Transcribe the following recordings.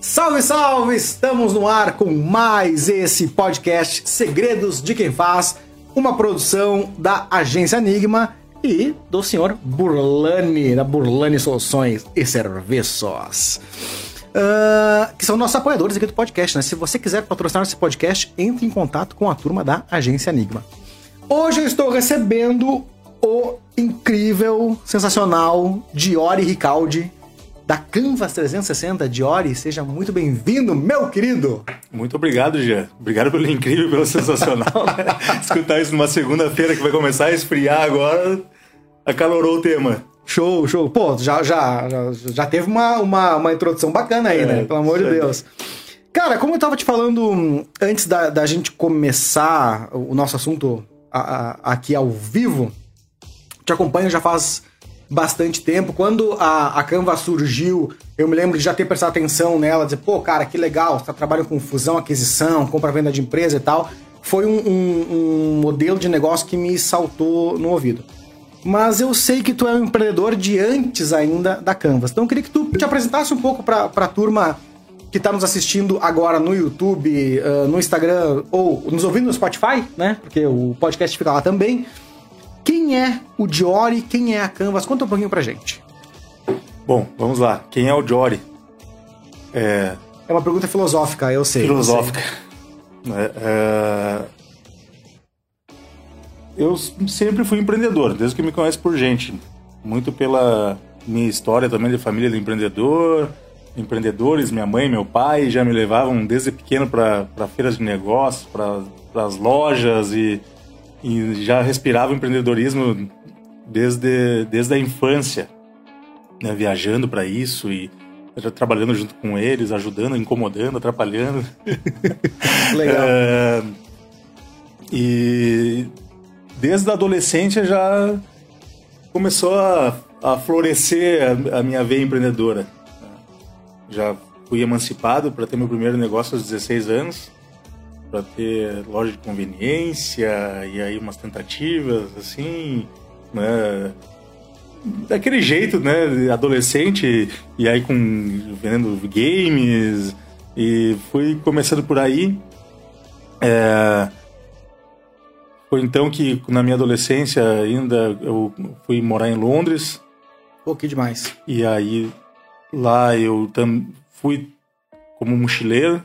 Salve, salve! Estamos no ar com mais esse podcast Segredos de Quem Faz, uma produção da Agência Enigma e do senhor Burlani, da Burlani Soluções e Serviços. Uh, que são nossos apoiadores aqui do podcast, né? Se você quiser patrocinar esse podcast, entre em contato com a turma da Agência Enigma. Hoje eu estou recebendo o incrível, sensacional Diori Ricaldi, da Canvas 360. Diori, seja muito bem-vindo, meu querido! Muito obrigado, Jean. Obrigado pelo incrível, pelo sensacional. né? Escutar isso numa segunda-feira que vai começar a esfriar agora, acalorou o tema. Show, show. Pô, já, já, já, já teve uma, uma, uma introdução bacana aí, É, né? Pelo amor de. Deus. Cara, como eu tava te falando hum, antes da, da gente começar o nosso assunto a- a- aqui ao vivo, te acompanho já faz bastante tempo. Quando a, a Canva surgiu, eu me lembro de já ter prestado atenção nela, dizer, pô, cara, que legal, você tá trabalhando com fusão, aquisição, compra-venda de empresa e tal. Foi um, um- um modelo de negócio que me saltou no ouvido. Mas eu sei que tu é um empreendedor de antes ainda da Canvas. Então eu queria que tu te apresentasse um pouco pra, pra turma que tá nos assistindo agora no YouTube, ah, no Instagram ou nos ouvindo no Spotify, né? Porque o podcast fica lá também. Quem é o Diori? Quem é a Canvas? Conta um pouquinho pra gente. Bom, vamos lá. Quem é o Jory? É, É uma pergunta filosófica, eu sei. filosófica. É, é, Eu sempre fui empreendedor, desde que me conhece por gente. Muito pela minha história também de família de empreendedor, empreendedores, minha mãe, meu pai já me levavam desde pequeno para feiras de negócios, para as lojas e, e já respirava empreendedorismo desde, desde a infância, né, viajando para isso e já trabalhando junto com eles, ajudando, incomodando, atrapalhando. Legal. É, e desde a adolescência já começou a, a florescer a, a minha veia empreendedora. Já fui emancipado para ter meu primeiro negócio aos 16 anos, para ter loja de conveniência e aí umas tentativas assim, né? Daquele jeito, né, adolescente e aí com vendendo games e fui começando por aí. É, foi então que na minha adolescência ainda eu fui morar em Londres Pô, que demais. e aí lá eu tam, fui como mochileiro,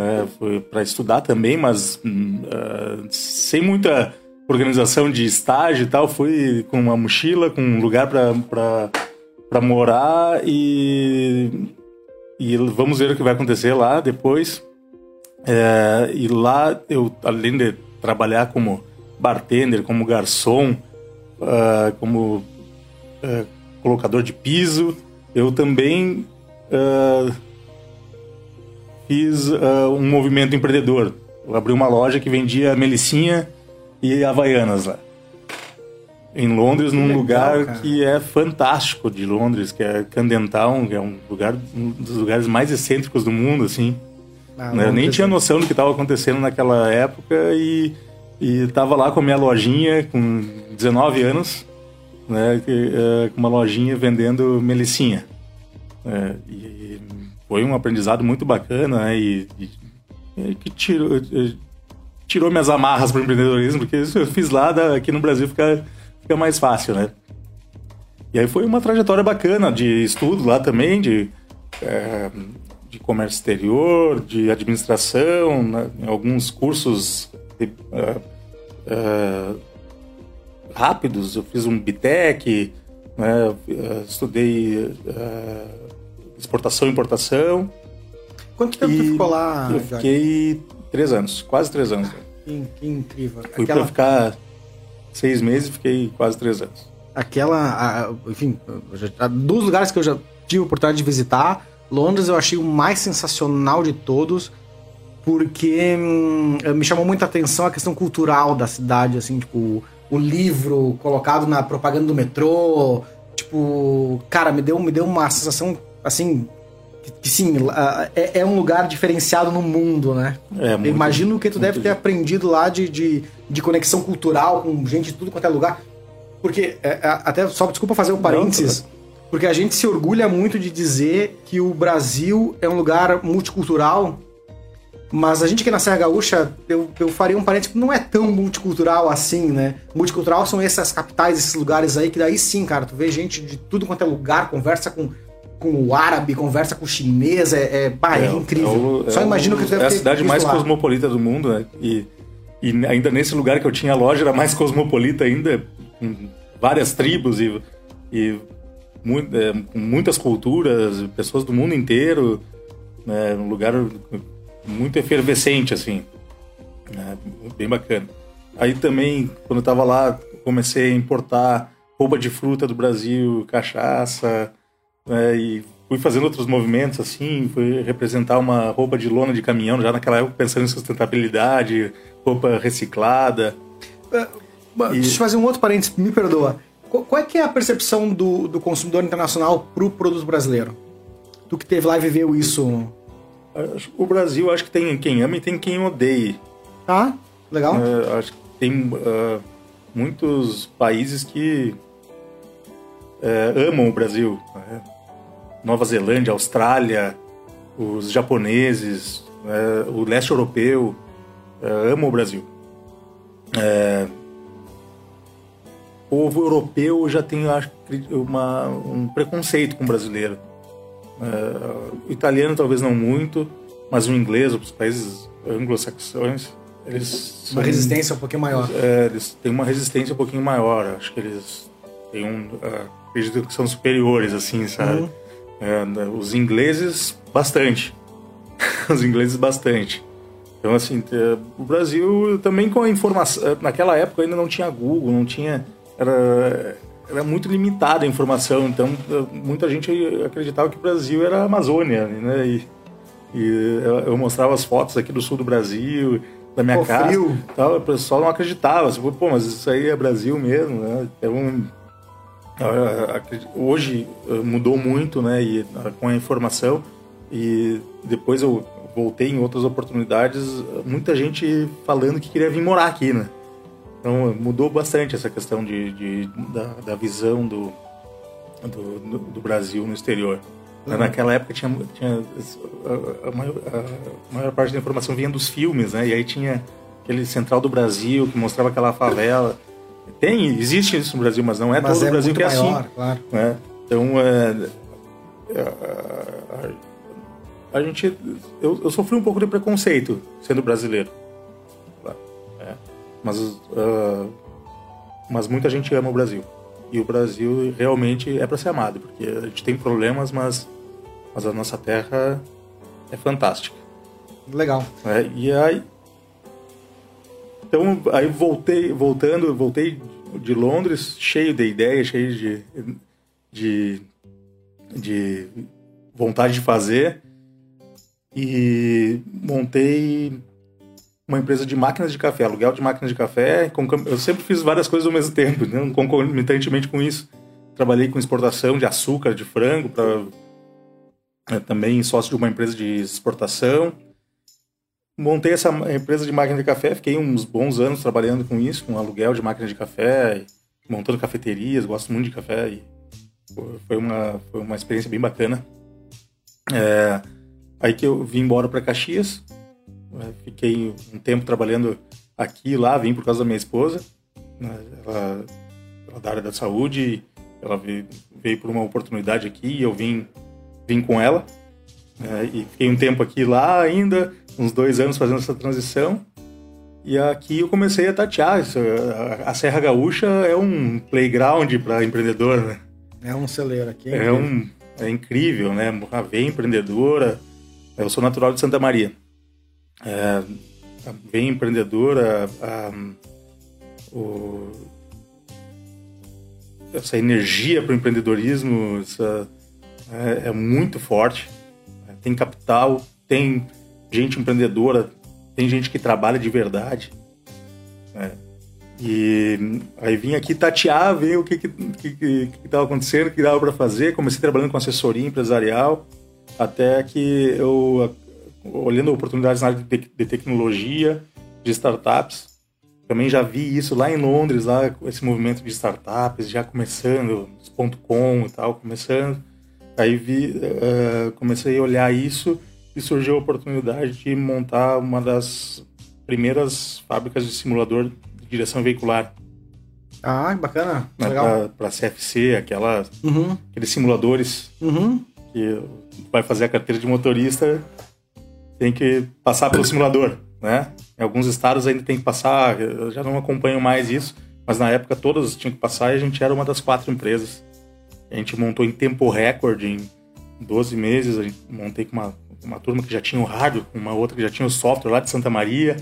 é, fui para estudar também, mas hum, ah, sem muita organização de estágio e tal, fui com uma mochila, com um lugar para morar e, e vamos ver o que vai acontecer lá depois. É, e lá eu, além de trabalhar como bartender, como garçom, ah, como ah, colocador de piso, eu também ah, fiz ah, um movimento empreendedor. Eu abri uma loja que vendia melicinha e havaianas lá. Em Londres, num legal, lugar cara. que é fantástico de Londres, que é Camden Town, que é um lugar um dos lugares mais excêntricos do mundo, assim. Ah, Né, Eu nem tinha é- noção do que estava acontecendo naquela época e, e tava lá com a minha lojinha com 19 anos, né, eh, com uma lojinha vendendo melicinha. É, e foi um aprendizado muito bacana né, e, e- e que tirou, tirou minhas amarras para o empreendedorismo, porque isso eu fiz lá, aqui no Brasil fica, fica mais fácil, né? E aí foi uma trajetória bacana de estudo lá também, de, eh, de comércio exterior, de administração, né, alguns cursos de, eh, eh, rápidos. Eu fiz um BTEC, né, eh, estudei eh, exportação e importação. Quanto tempo tu e ficou lá, Eu Jorge? fiquei três anos, quase três anos. Que, que incrível. Fui Aquela, para ficar seis meses e fiquei quase três anos. aquela a- enfim, já- dos lugares que eu já tive a oportunidade de visitar, Londres eu achei o mais sensacional de todos, porque hum, me chamou muita atenção a questão cultural da cidade, assim, tipo, o livro colocado na propaganda do metrô, tipo, cara, me deu, me deu uma sensação, assim, que, sim, é, é um lugar diferenciado no mundo, né? É, muito- imagino que tu deve ter aprendido lá de, de, de conexão cultural com gente de tudo quanto é lugar. Porque, é, é, até só desculpa fazer um parênteses, Porque a gente se orgulha muito de dizer que o Brasil é um lugar multicultural, mas a gente aqui na Serra Gaúcha, eu, eu faria um parênteses que não é tão multicultural assim, né? Multicultural são essas capitais, esses lugares aí, que daí sim, cara, tu vê gente de tudo quanto é lugar, conversa com, com o árabe, conversa com o chinês, é, é, bah, é, é incrível. É o, Só imagino que tu deve É a cidade mais lá. cosmopolita do mundo, né? E, e ainda nesse lugar que eu tinha a loja era mais cosmopolita ainda, com várias tribos e, e muito, é, muitas culturas, pessoas do mundo inteiro, né, um lugar muito efervescente, assim, né, bem bacana. Aí também, quando eu estava lá, comecei a importar roupa de fruta do Brasil, cachaça, né, e fui fazendo outros movimentos, assim, fui representar uma roupa de lona de caminhão, já naquela época pensando em sustentabilidade, roupa reciclada. Uh, e... Deixa eu fazer um outro parênteses, me perdoa. Qual é que é a percepção do, do consumidor internacional para o produto brasileiro? Tu que teve lá e viveu isso. O Brasil, acho que tem quem ama e tem quem odeie. Ah, legal. É, acho que tem uh, muitos países que uh, amam o Brasil. Nova Zelândia, Austrália, os japoneses, uh, o leste europeu amam o Brasil povo europeu já tem acho, uma, um preconceito com o brasileiro. Uh, o italiano talvez não muito, mas o inglês, os países anglo-saxões, eles uma resistência um pouquinho maior. É, eles têm uma resistência um pouquinho maior. Acho que eles têm um, uh, acredito que são superiores, assim, sabe? Uhum. É, os ingleses bastante, os ingleses bastante. Então assim, o Brasil também com a informação, naquela época ainda não tinha Google, não tinha era, era muito limitada a informação, então muita gente acreditava que o Brasil era a Amazônia, né? E, e eu mostrava as fotos aqui do sul do Brasil, da minha Pô, casa. Tal, o pessoal não acreditava, assim, pô, mas isso aí é Brasil mesmo, né? Então, hoje eh, mudou muito, né? E com a informação e depois eu voltei em outras oportunidades, muita gente falando que queria vir morar aqui, né? Então mudou bastante essa questão de, de da, da, visão do, do, do, Brasil no exterior. Uhum. Naquela época tinha, tinha a, a, maior, a, maior, parte da informação vinha dos filmes, né? E aí tinha aquele Central do Brasil que mostrava aquela favela. Tem, existe isso no Brasil, mas não é mas todo é o Brasil que é assim, maior, assim. Claro. Né? Então, é, é, a, a, gente, eu, eu sofri um pouco de preconceito sendo brasileiro mas, uh, mas muita gente ama o Brasil. E o Brasil realmente é para ser amado, porque a gente tem problemas, mas, mas a nossa terra é fantástica. Legal. É, e aí. Então, aí voltei, voltando, voltei de Londres, cheio de ideias, cheio de, de, de vontade de fazer. E montei uma empresa de máquinas de café, aluguel de máquinas de café. Eu sempre fiz várias coisas ao mesmo tempo, né? concomitantemente com isso. Trabalhei com exportação de açúcar, de frango, é, também sócio de uma empresa de exportação. Montei essa empresa de máquina de café, fiquei uns bons anos trabalhando com isso, com aluguel de máquinas de café, montando cafeterias, gosto muito de café e foi uma, foi uma experiência bem bacana. É, aí que eu vim embora para Caxias, né? Fiquei um tempo trabalhando aqui e lá, vim por causa da minha esposa, né? ela, ela da área da saúde, ela veio, veio, por uma oportunidade aqui e eu vim, vim com ela. Né? E fiquei um tempo aqui lá ainda, uns dois anos fazendo essa transição. E aqui eu comecei a tatear. A Serra Gaúcha é um playground para empreendedor, né? É um celeiro aqui. É, um, é incrível, né? Ver empreendedora. Eu sou natural de Santa Maria é, bem empreendedora, a, o, essa energia para o empreendedorismo essa, é, é, muito forte. Tem capital, tem gente empreendedora, tem gente que trabalha de verdade. Né? E aí vim aqui tatear, ver o que estava acontecendo, o que dava para fazer. Comecei trabalhando com assessoria empresarial, até que eu olhando oportunidades na área de, de tecnologia, de startups. também já vi isso lá em Londres, lá esse movimento de startups já começando, os .com e tal, começando. Aí vi, uh, comecei a olhar isso e surgiu a oportunidade de montar uma das primeiras fábricas de simulador de direção veicular. Ah, bacana. Né, Legal. Para CFC, aquela, Uhum. aqueles simuladores Uhum. que vai fazer a carteira de motorista tem que passar pelo simulador, né? Em alguns estados ainda tem que passar, eu já não acompanho mais isso, mas na época todas tinham que passar e a gente era uma das quatro empresas. A gente montou em tempo recorde, em 12 meses, a gente montei com uma, uma turma que já tinha o com uma outra que já tinha o software lá de Santa Maria,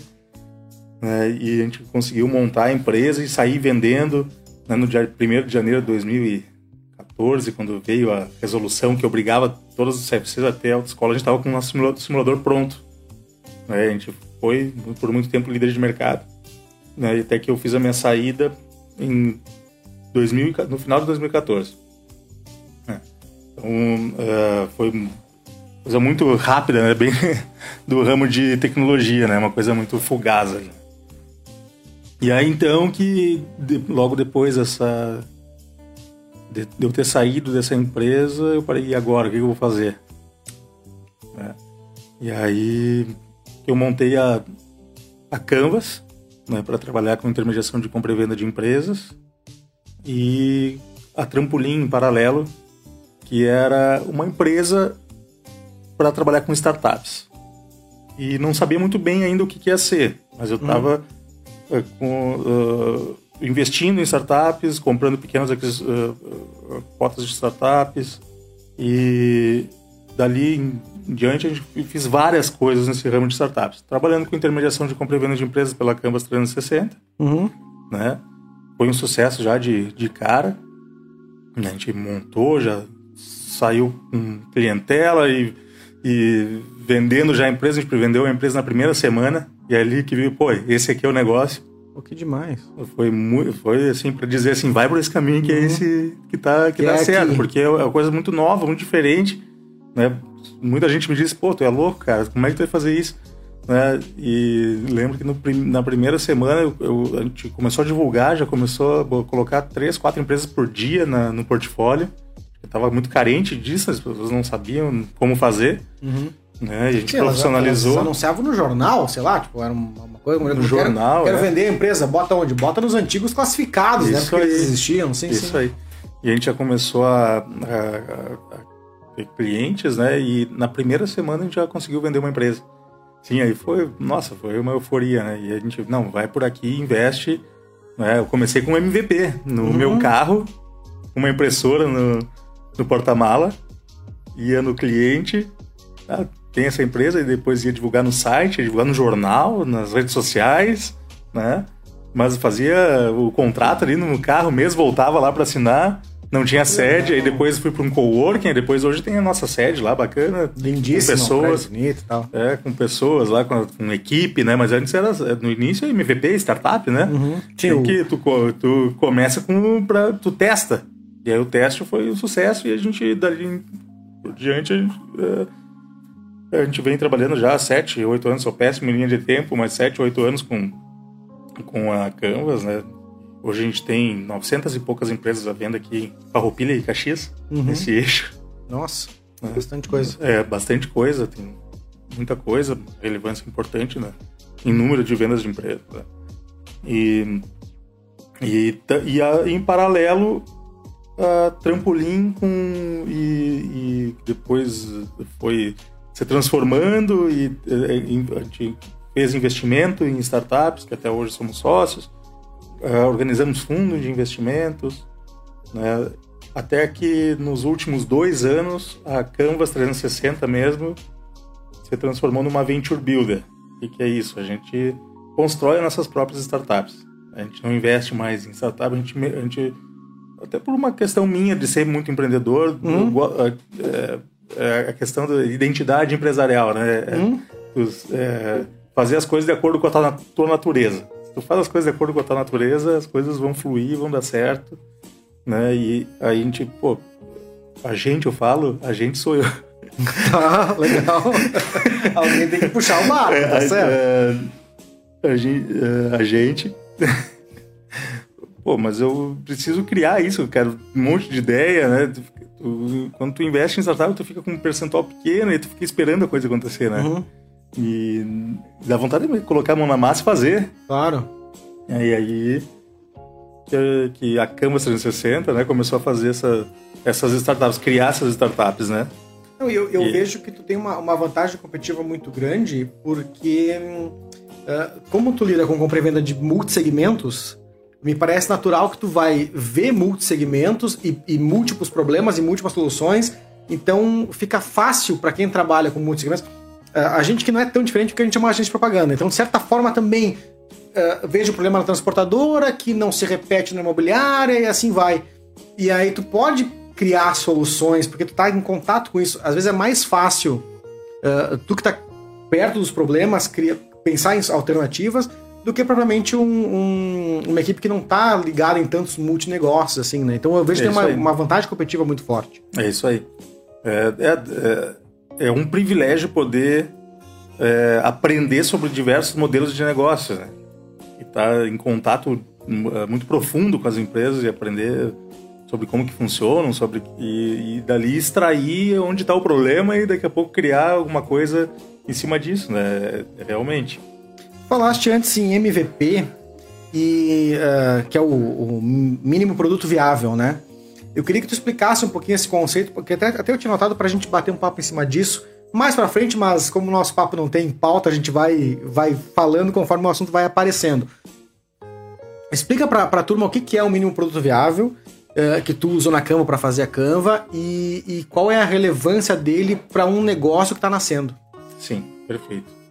né? e a gente conseguiu montar a empresa e sair vendendo né, no dia 1 de janeiro de 2014, quando veio a resolução que obrigava todos os CFCs a ter autoescola, a gente estava com o nosso simulador, pronto. Né? A gente foi por muito tempo líder de mercado, né? até que eu fiz a minha saída em 2000, no final de 2014. É. Então, uh, foi coisa muito rápida, né? bem do ramo de tecnologia, né? uma coisa muito fugaz. Ali. E aí então que de, logo depois dessa de, de, eu ter saído dessa empresa, eu parei, e agora? O que eu vou fazer? É. E aí eu montei a, a Canvas né, para trabalhar com intermediação de compra e venda de empresas e a Trampolim em paralelo, que era uma empresa para trabalhar com startups. E não sabia muito bem ainda o que, que ia ser, mas eu estava hum. uh, com, uh, investindo em startups, comprando pequenas uh, cotas de startups e dali em, em diante a gente fiz várias coisas nesse ramo de startups, trabalhando com intermediação de compra e venda de empresas pela Canvas 360, uhum. né? Foi um sucesso já de, de cara. A gente montou, já saiu com clientela e, e vendendo já a empresa. A gente vendeu a empresa na primeira semana. E é ali que viu, pô, esse aqui é o negócio. Pô, que demais. Foi muito, foi assim, para dizer assim, vai por esse caminho que uhum. é esse que, tá, que, que dá é certo. Aqui. Porque é uma coisa muito nova, muito diferente. Né? Muita gente me disse, pô, tu é louco, cara, como é que tu vai fazer isso? Né? E lembro que no, na primeira semana eu, eu, a gente começou a divulgar, já começou a colocar três, quatro empresas por dia na, no portfólio. Eu estava muito carente disso, as pessoas não sabiam como fazer. Uhum. Né? A gente Sim, profissionalizou. Elas anunciavam no jornal, sei lá, tipo, era uma coisa. No jornal. Quero, é. quero vender a empresa, bota onde? Bota nos antigos classificados, Isso né? Porque aí. eles existiam, sim, Isso sim. aí. E a gente já começou a, a, a ter clientes, né? E na primeira semana a gente já conseguiu vender uma empresa. Sim, aí foi, nossa, foi uma euforia, né? E a gente, não, vai por aqui, investe. Né? Eu comecei com um MVP no Uhum. meu carro, uma impressora no, no porta-mala, ia no cliente, ah, tem essa empresa, e depois ia divulgar no site, ia divulgar no jornal, nas redes sociais, né? Mas fazia o contrato ali no carro mesmo, voltava lá para assinar não tinha sede, aí depois fui para um coworking, aí depois hoje tem a nossa sede lá, bacana. Lindíssimo, com pessoas, bonito e tal. É, com pessoas lá, com, com equipe, né? Mas antes era, no início, MVP, startup, né? Uhum. Tem que tu, tu começa com, pra, tu testa. E aí o teste foi um sucesso e a gente, dali por diante, a gente, é, a gente vem trabalhando já há 7, 8 anos, sou péssimo em linha de tempo, mas 7, 8 anos com, com a Canvas, né? Hoje a gente tem 900 e poucas empresas à venda aqui em Farroupilha e Caxias, Uhum. nesse eixo. Nossa, É. bastante coisa. É, bastante coisa, tem muita coisa, relevância importante né? em número de vendas de empresa. né? E, e, e a- em paralelo, a Trampolim com, e, e depois foi se transformando e eh, em- a gente fez investimento em startups, que até hoje somos sócios, eh, organizamos fundos de investimentos, né? até que nos últimos dois anos a Canvas 360 mesmo se transformou numa Venture Builder. O que, que é isso? A gente constrói nossas próprias startups. A gente não investe mais em startup, a gente, a gente até por uma questão minha de ser muito empreendedor, Uhum. eu go- é, é a questão da identidade empresarial, né? É, Hum? os- é, fazer as coisas de acordo com a tua, nat- tua natureza. Se tu faz as coisas de acordo com a tua natureza, as coisas vão fluir, vão dar certo, né? E aí a gente, pô, a gente, eu falo, a gente sou eu. Tá, legal. Alguém tem que puxar o barco, tá a, certo? é, a, é, a gente Pô, mas eu preciso criar isso, eu quero um monte de ideia, né? Tu, tu, quando tu investe em startup, tu fica com um percentual pequeno e tu fica esperando a coisa acontecer, né? Uhum. E dá vontade de colocar a mão na massa e fazer. Claro. E aí que, que a Canvas 360 né, começou a fazer essa, essas startups, criar essas startups, né? Não, eu, eu e... vejo que tu tem uma, uma vantagem competitiva muito grande, porque uh, como tu lida com compra e venda de multissegmentos, me parece natural que tu vai ver multissegmentos e, e múltiplos problemas e múltiplas soluções, então fica fácil para quem trabalha com multissegmentos. Uh, a gente que não é tão diferente porque a gente é uma agência de propaganda, então de certa forma também uh, vejo o problema na transportadora, que não se repete na imobiliária e assim vai. E aí tu pode criar soluções, porque tu tá em contato com isso. Às vezes é mais fácil uh, tu que tá perto dos problemas cria, pensar em alternativas do que propriamente um, um, uma equipe que não tá ligada em tantos multinegócios, assim, né? Então eu vejo é que tem uma, uma, vantagem competitiva muito forte. É isso aí. É, é, é um privilégio poder é, aprender sobre diversos modelos de negócio, né? E tá em contato é, muito profundo com as empresas e aprender sobre como que funcionam, sobre e, e dali extrair onde está o problema e daqui a pouco criar alguma coisa em cima disso, né? Realmente. Falaste antes em MVP e uh, que é o, o, mínimo produto viável, né? Eu queria que tu explicasse um pouquinho esse conceito, porque até, até eu tinha notado para a gente bater um papo em cima disso mais para frente, mas como o nosso papo não tem pauta, a gente vai, vai falando conforme o assunto vai aparecendo. Explica para a turma o que, que é o mínimo produto viável uh, que tu usou na Canva para fazer a Canva e, e, qual é a relevância dele para um negócio que está nascendo. Sim, perfeito.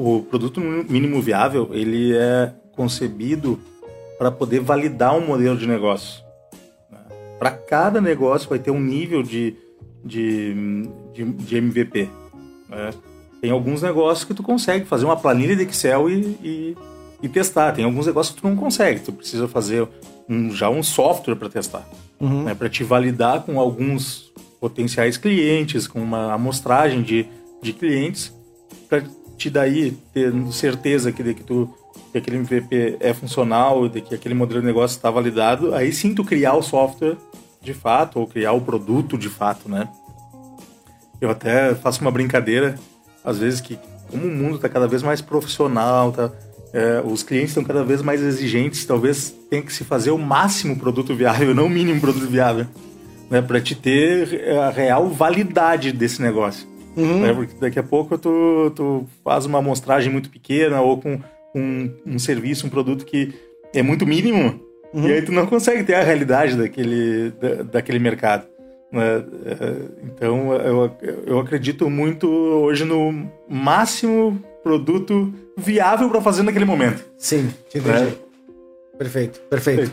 O produto mínimo viável ele é concebido para poder validar um modelo de negócio. Né? Para cada negócio vai ter um nível de, de, de, de MVP. Né? Tem alguns negócios que tu consegue fazer uma planilha de Excel e, e, e testar. Tem alguns negócios que tu não consegue. Tu precisa fazer um, já um software para testar, uhum. né, para te validar com alguns potenciais clientes, com uma amostragem de, de clientes, para te daí ter certeza que, de que, tu, que aquele MVP é funcional, de que aquele modelo de negócio está validado, aí sim tu criar o software de fato, ou criar o produto de fato, né? Eu até faço uma brincadeira, às vezes, que como o mundo está cada vez mais profissional, tá, é, os clientes estão cada vez mais exigentes, talvez tenha que se fazer o máximo produto viável, não o mínimo produto viável, né, para te ter a real validade desse negócio. Uhum. Né, porque daqui a pouco tu, tu faz uma amostragem muito pequena ou com um, um serviço, um produto que é muito mínimo, uhum. e aí tu não consegue ter a realidade daquele, da, daquele mercado. Né? É, então eu, eu acredito muito hoje no máximo produto viável para fazer naquele momento. Sim, te entendi. É. Perfeito, perfeito.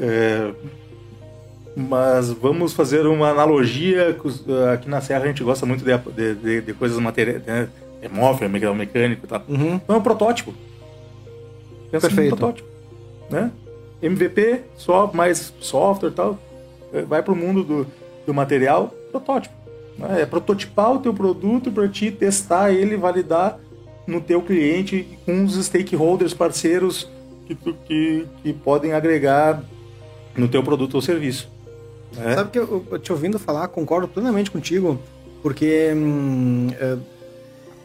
É, mas vamos fazer uma analogia. Aqui na Serra a gente gosta muito de, de, de coisas materiais, né? É móvel, é mecânico e tal. Uhum. Então é um protótipo. Pensa Perfeito. protótipo. Né? MVP, só mais software e tal. É, vai para o mundo do, do material, protótipo. Né? É prototipar o teu produto para ti testar ele, validar no teu cliente com os stakeholders parceiros que, tu, que, que podem agregar no teu produto ou serviço. Né? Sabe que eu, te ouvindo falar, concordo plenamente contigo, porque hum, é,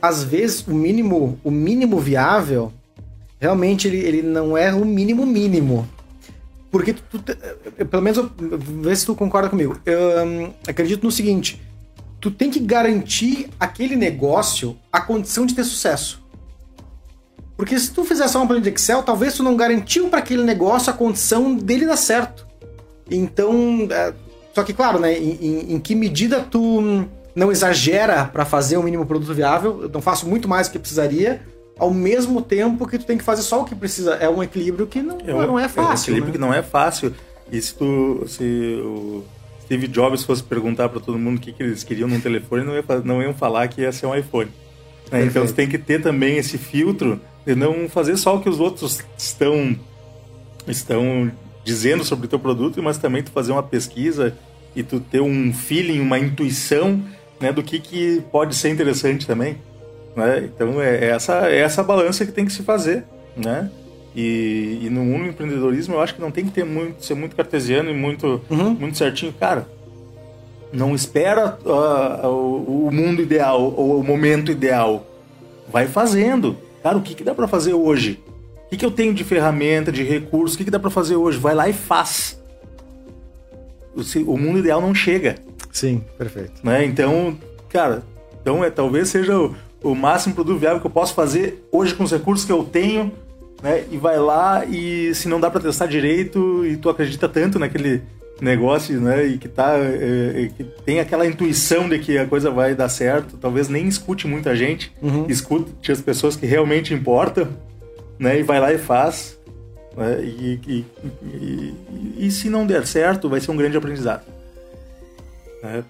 às vezes o mínimo, o mínimo viável, realmente ele, ele não é o mínimo mínimo. Porque tu, tu, é, pelo menos, vê se tu concorda comigo. Eu hum, acredito no seguinte: tu tem que garantir aquele negócio a condição de ter sucesso. Porque se tu fizer só uma planilha de Excel, talvez tu não garantiu para aquele negócio a condição dele dar certo. Então, é, só que claro, né, em, em, em, que medida tu não exagera para fazer o mínimo produto viável, eu não faço muito mais do que precisaria, ao mesmo tempo que tu tem que fazer só o que precisa. É um equilíbrio que não é, não é fácil. É um equilíbrio né? que não é fácil. E se tu, se o Steve Jobs fosse perguntar para todo mundo o que, que eles queriam num telefone, não, ia, não iam falar que ia ser um iPhone. Né? Então você tem que ter também esse filtro de não fazer só o que os outros estão estão dizendo sobre o teu produto, mas também tu fazer uma pesquisa e tu ter um feeling, uma intuição né, do que, que pode ser interessante também. Né? Então é essa, é essa balança que tem que se fazer. Né? E, e, no mundo do empreendedorismo eu acho que não tem que ter muito, ser muito cartesiano e muito, uhum. muito certinho. Cara, não espera uh, o, o, mundo ideal ou o momento ideal. Vai fazendo. Cara, o que, que dá para fazer hoje? O que, que eu tenho de ferramenta, de recurso? O que, que dá para fazer hoje? Vai lá e faz. O, o mundo ideal não chega. Sim, perfeito. Né? Então, cara, então é, talvez seja o, o máximo produto viável que eu posso fazer hoje com os recursos que eu tenho, né? E vai lá e se não dá para testar direito e tu acredita tanto naquele negócio, né? E que tá é, é, que tem aquela intuição de que a coisa vai dar certo, talvez nem escute muita gente, uhum. escute as pessoas que realmente importam, né? E vai lá e faz. Né? E, e, e, e, se não der certo, vai ser um grande aprendizado. Né?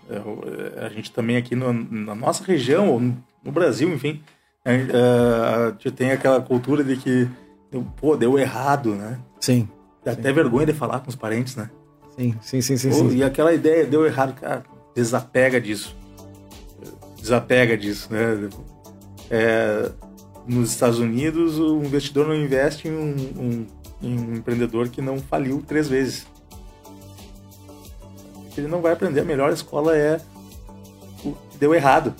A gente também aqui no, na nossa região, ou no Brasil, enfim, a, a, a gente tem aquela cultura de que pô, deu errado, né? Sim. Dá sim. até vergonha de falar com os parentes, né? Sim, sim, sim, sim, sim. E aquela ideia deu errado, cara, desapega disso. Desapega disso, né? É, nos Estados Unidos, o investidor não investe em um, um, em um empreendedor que não faliu três vezes. Ele não vai aprender. A melhor escola é o que deu errado.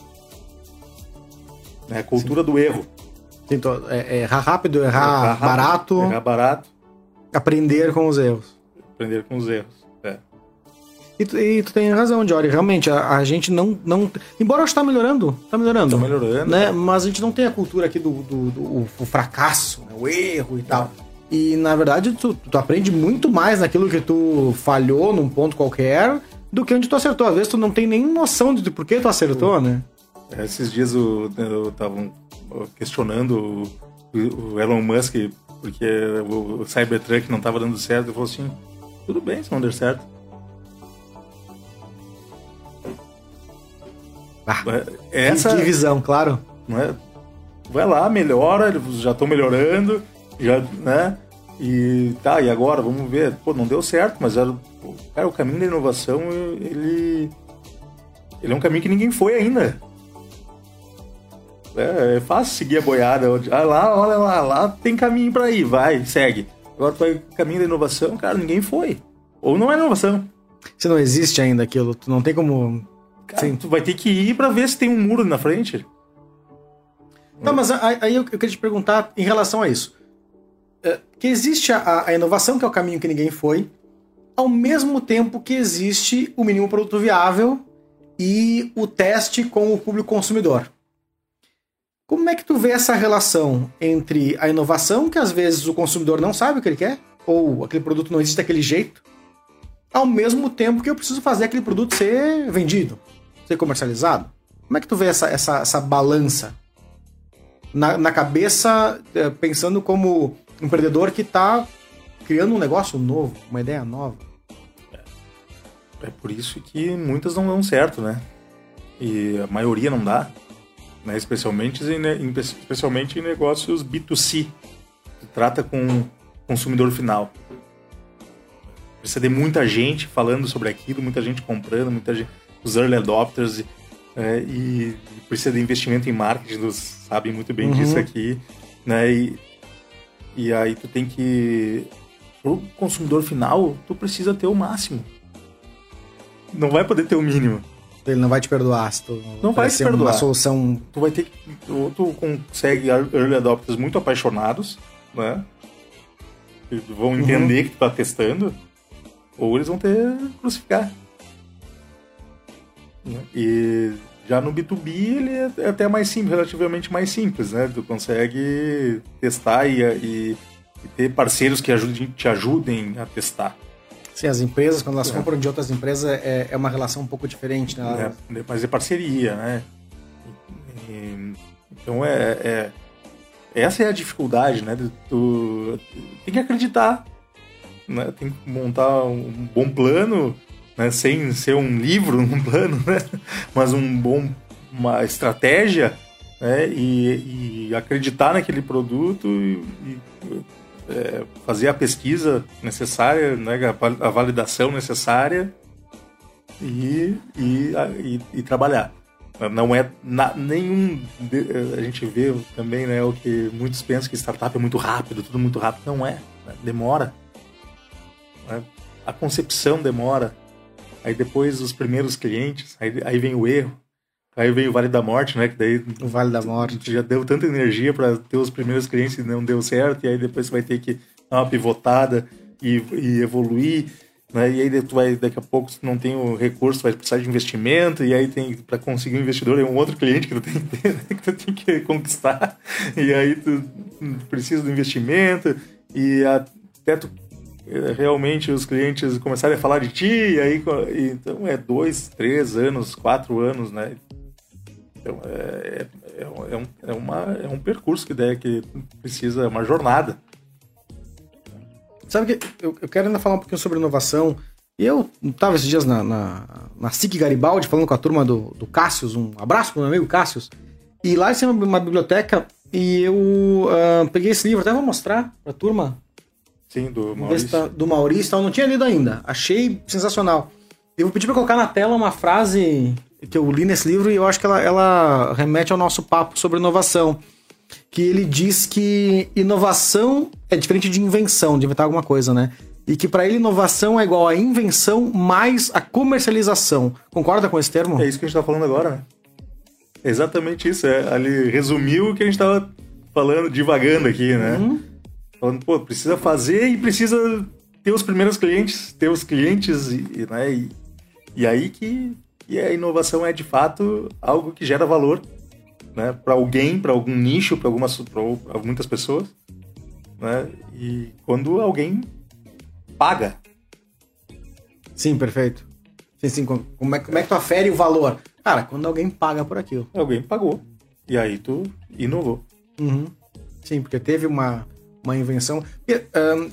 É a cultura Sim. do erro. Então, é, é errar rápido, errar, errar rápido, barato. Errar barato. Aprender com os erros. Aprender com os erros. E tu, e tu tem razão, Jory. Realmente, a, a, gente não, não. Embora está melhorando, está melhorando. Tá melhorando. Né? Mas a gente não tem a cultura aqui do, do, do o fracasso, né? o erro e tal. E na verdade, tu, tu aprende muito mais naquilo que tu falhou num ponto qualquer do que onde tu acertou. Às vezes tu não tem nem noção de por que tu acertou, né? É, esses dias eu, eu tava questionando o, o Elon Musk porque o Cybertruck não estava dando certo. Ele falou assim: tudo bem se não der certo. Ah, Essa divisão, claro. Né? Vai lá, melhora, eles já estão melhorando, já, né? E tá, e agora vamos ver. Pô, não deu certo, mas era, cara, o caminho da inovação, ele ele é um caminho que ninguém foi ainda. É, é fácil seguir a boiada. Ah, lá, olha lá, lá tem caminho para ir, vai, segue. Agora tu vai caminho da inovação, cara, ninguém foi. Ou não é inovação. Se não existe ainda aquilo, tu não tem como Cara, Sim. tu vai ter que ir para ver se tem um muro na frente. Não, mas aí eu queria te perguntar em relação a isso. É, que existe a, a inovação, que é o caminho que ninguém foi, ao mesmo tempo que existe o mínimo produto viável e o teste com o público consumidor. Como é que tu vê essa relação entre a inovação, que às vezes o consumidor não sabe o que ele quer, ou aquele produto não existe daquele jeito, ao mesmo tempo que eu preciso fazer aquele produto ser vendido? ser comercializado? Como é que tu vê essa, essa, essa balança? Na, na cabeça, é, pensando como empreendedor que está criando um negócio novo, uma ideia nova. É, é por isso que muitas não dão certo, né? E a maioria não dá, né? especialmente, em, especialmente em negócios B2C, que trata com consumidor final. Precisa de muita gente falando sobre aquilo, muita gente comprando, muita gente os early adopters é, e precisa de investimento em marketing, eles sabem muito bem uhum. disso aqui, né? E, e aí tu tem que pro consumidor final, tu precisa ter o máximo. Não vai poder ter o mínimo. Ele não vai te perdoar se tu não vai te perdoar. uma solução. Tu vai ter que. Ou tu consegue early adopters muito apaixonados, né? Que vão entender uhum. que tu tá testando, ou eles vão ter crucificar. Né? E já no B2B ele é até mais simples, relativamente mais simples, né? Tu consegue testar e, e, e ter parceiros que ajudem, te ajudem a testar. Sim, as empresas, quando elas é. compram de outras empresas, é, é uma relação um pouco diferente, né? É, mas é parceria, né? E, então é, é, Essa é a dificuldade, né? Tu tem que acreditar, né? Tem que montar um bom plano né? sem ser um livro, um plano, né? mas um bom, uma estratégia né? e, e acreditar naquele produto e, e é, fazer a pesquisa necessária, né? a, validação necessária e, e, e, e trabalhar. Não é na, nenhum. A gente vê também, né? O que muitos pensam que startup é muito rápido, tudo muito rápido. Não é. Né? Demora. Né? A concepção demora. Aí depois os primeiros clientes, aí, aí vem o erro. Aí vem o Vale da Morte, né? Que daí o Vale da Morte já deu tanta energia para ter os primeiros clientes e não deu certo, e aí depois você vai ter que dar uma pivotada e, e evoluir. Né? E aí tu vai, daqui a pouco, se não tem o recurso, vai precisar de investimento, e aí tem para conseguir um investidor é um outro cliente que tu tem que, ter, que, tu tem que conquistar, e aí tu precisa do investimento, e até tu realmente os clientes começarem a falar de ti, e aí então é dois, três anos, quatro anos, né? Então é, é, é, um, é, uma, é um percurso que, daí, que precisa, é uma jornada. Sabe que eu, eu quero ainda falar um pouquinho sobre inovação. Eu estava esses dias na, na, na SIC Garibaldi falando com a turma do, do Cássius, um abraço pro meu amigo Cássius. E lá tem uma, uma biblioteca e eu uh, peguei esse livro, até vou mostrar pra turma. Sim, do Maurício. Tá, do Maurício, eu não tinha lido ainda. Achei sensacional. Eu vou pedir pra colocar na tela uma frase que eu li nesse livro e eu acho que ela, ela remete ao nosso papo sobre inovação que ele diz que inovação é diferente de invenção, de inventar alguma coisa, né? E que para ele inovação é igual a invenção mais a comercialização. Concorda com esse termo? É isso que a gente tá falando agora, né? É exatamente isso. É, ali resumiu o que a gente tava falando, divagando aqui, né? Uhum. Falando, pô, precisa fazer e precisa ter os primeiros clientes, ter os clientes, e, né? E, e aí que e a inovação é de fato algo que gera valor né, para alguém, para algum nicho, para algumas pra muitas pessoas, né? E quando alguém paga. Sim, perfeito. Sim, sim. Como é, como é que tu afere o valor? Cara, quando alguém paga por aquilo. Alguém pagou. E aí tu inovou. Uhum. Sim, porque teve uma, uma invenção. Eu,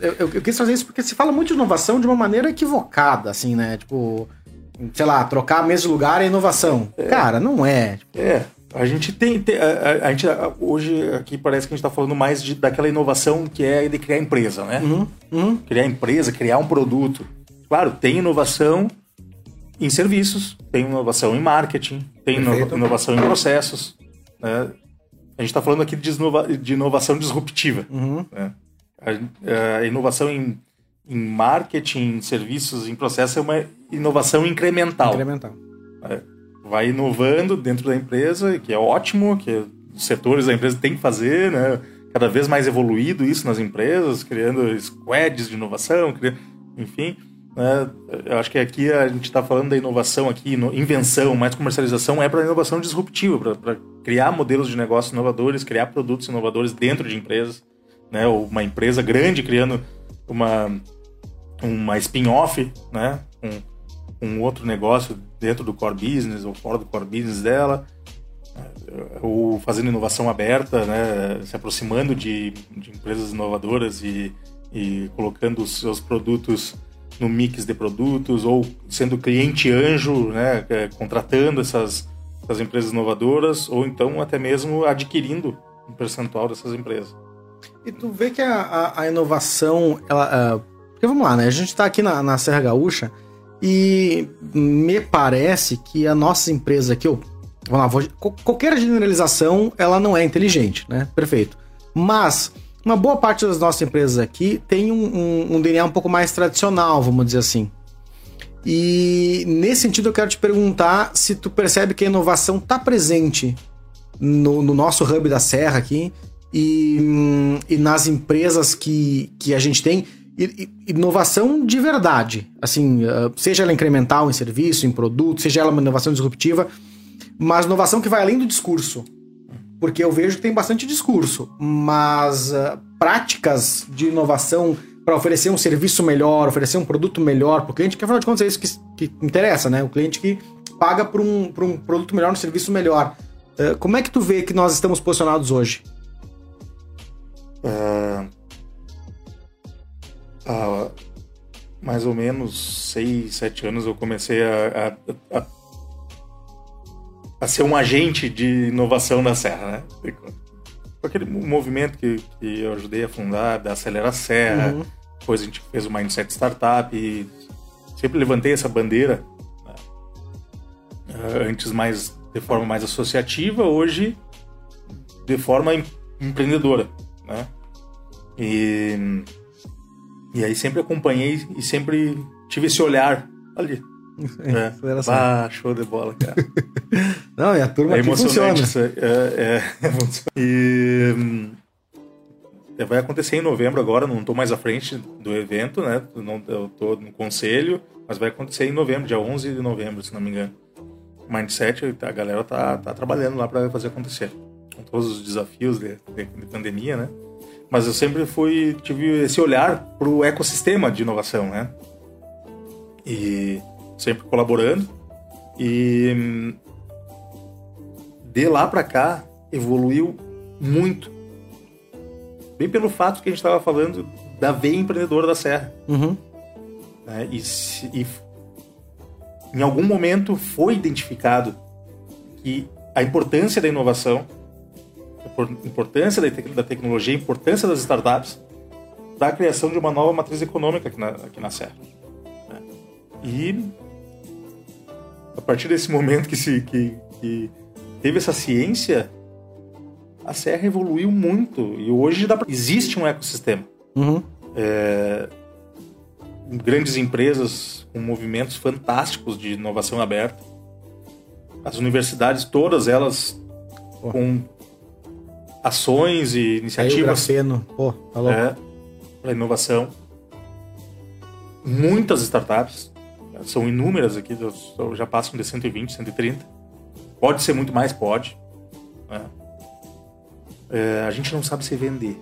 eu, eu, quis fazer isso porque se fala muito de inovação de uma maneira equivocada, assim, né? Tipo, sei lá, trocar a de lugar é inovação. É. Cara, não é. É. A gente tem. tem a, a, gente, hoje aqui parece que a gente está falando mais de, daquela inovação que é de criar empresa, né? Uhum, uhum. Criar empresa, criar um produto. Claro, tem inovação em serviços, tem inovação em marketing, tem inovação em processos. Né? A gente está falando aqui de, inova, de inovação disruptiva. Uhum. Né? A, a, inovação em, em marketing, em serviços, em processos é uma inovação incremental. Incremental. É vai inovando dentro da empresa, que é ótimo, que os setores da empresa têm que fazer, né? Cada vez mais evoluído isso nas empresas, criando squads de inovação, criando, enfim. Né? Eu acho que aqui a gente está falando da inovação aqui, invenção, mais comercialização, é para inovação disruptiva, para criar modelos de negócio inovadores, criar produtos inovadores dentro de empresas, né? Ou uma empresa grande criando uma uma spin-off, né? Um, um outro negócio dentro do core business ou fora do core business dela, é, ou fazendo inovação aberta, né, se aproximando de, de empresas inovadoras e, e colocando os seus produtos no mix de produtos, ou sendo cliente anjo, né, é, contratando essas, essas empresas inovadoras, ou então até mesmo adquirindo um percentual dessas empresas. E tu vê que a, a, a inovação, ela, uh, porque vamos lá, né? A gente está aqui na, na Serra Gaúcha, e me parece que a nossa empresa aqui, eu, vamos lá, vou, qualquer generalização, ela não é inteligente, né? Perfeito. Mas uma boa parte das nossas empresas aqui tem um, um, um DNA um pouco mais tradicional, vamos dizer assim. E nesse sentido eu quero te perguntar se tu percebe que a inovação está presente no, no, nosso hub da Serra aqui e, e nas empresas que, que a gente tem inovação de verdade. Assim, ah, seja ela incremental em serviço, em produto, seja ela uma inovação disruptiva, mas inovação que vai além do discurso. Porque eu vejo que tem bastante discurso, mas uh, práticas de inovação para oferecer um serviço melhor, oferecer um produto melhor para o cliente, que afinal de contas é isso que, que interessa, né? O cliente que paga por um, por um produto melhor, um serviço melhor. Uh, como é que tu vê que nós estamos posicionados hoje? Uh, há mais ou menos seis, sete anos eu comecei a, a, a, a ser um agente de inovação na Serra, né? Com aquele movimento que, que eu ajudei a fundar, da Acelera Serra, uhum. depois a gente fez o Mindset Startup e sempre levantei essa bandeira né? antes mais de forma mais associativa, hoje de forma em, empreendedora, né? E, e aí sempre acompanhei e sempre tive esse olhar ali. É, ah, show de bola, cara. Não, e a turma é aqui funciona. Isso, é, é, e é, vai acontecer em novembro agora, não estou mais à frente do evento, né? Não, eu estou no conselho, mas vai acontecer em novembro, dia 11 de novembro, se não me engano. Mindset, a galera tá, tá trabalhando lá para fazer acontecer. Com todos os desafios de, de, de pandemia, né? Mas eu sempre fui, tive esse olhar para o ecossistema de inovação, né? E sempre colaborando. E de lá para cá evoluiu muito. Bem pelo fato que a gente estava falando da veia empreendedora da Serra. Uhum. É, e, e em algum momento foi identificado que a importância da inovação, a importância da tecnologia, a importância das startups da criação de uma nova matriz econômica aqui na, aqui na Serra. Né? E a partir desse momento que, se, que, que teve essa ciência, a Serra evoluiu muito e hoje pra... existe um ecossistema. Uhum. É... Grandes empresas com movimentos fantásticos de inovação aberta. As universidades, todas elas com ações e iniciativas. Pô, tá. É, para inovação. Muitas startups são inúmeras aqui, já passam de 120, 130. Pode ser muito mais, pode. É. É, a gente não sabe se vender.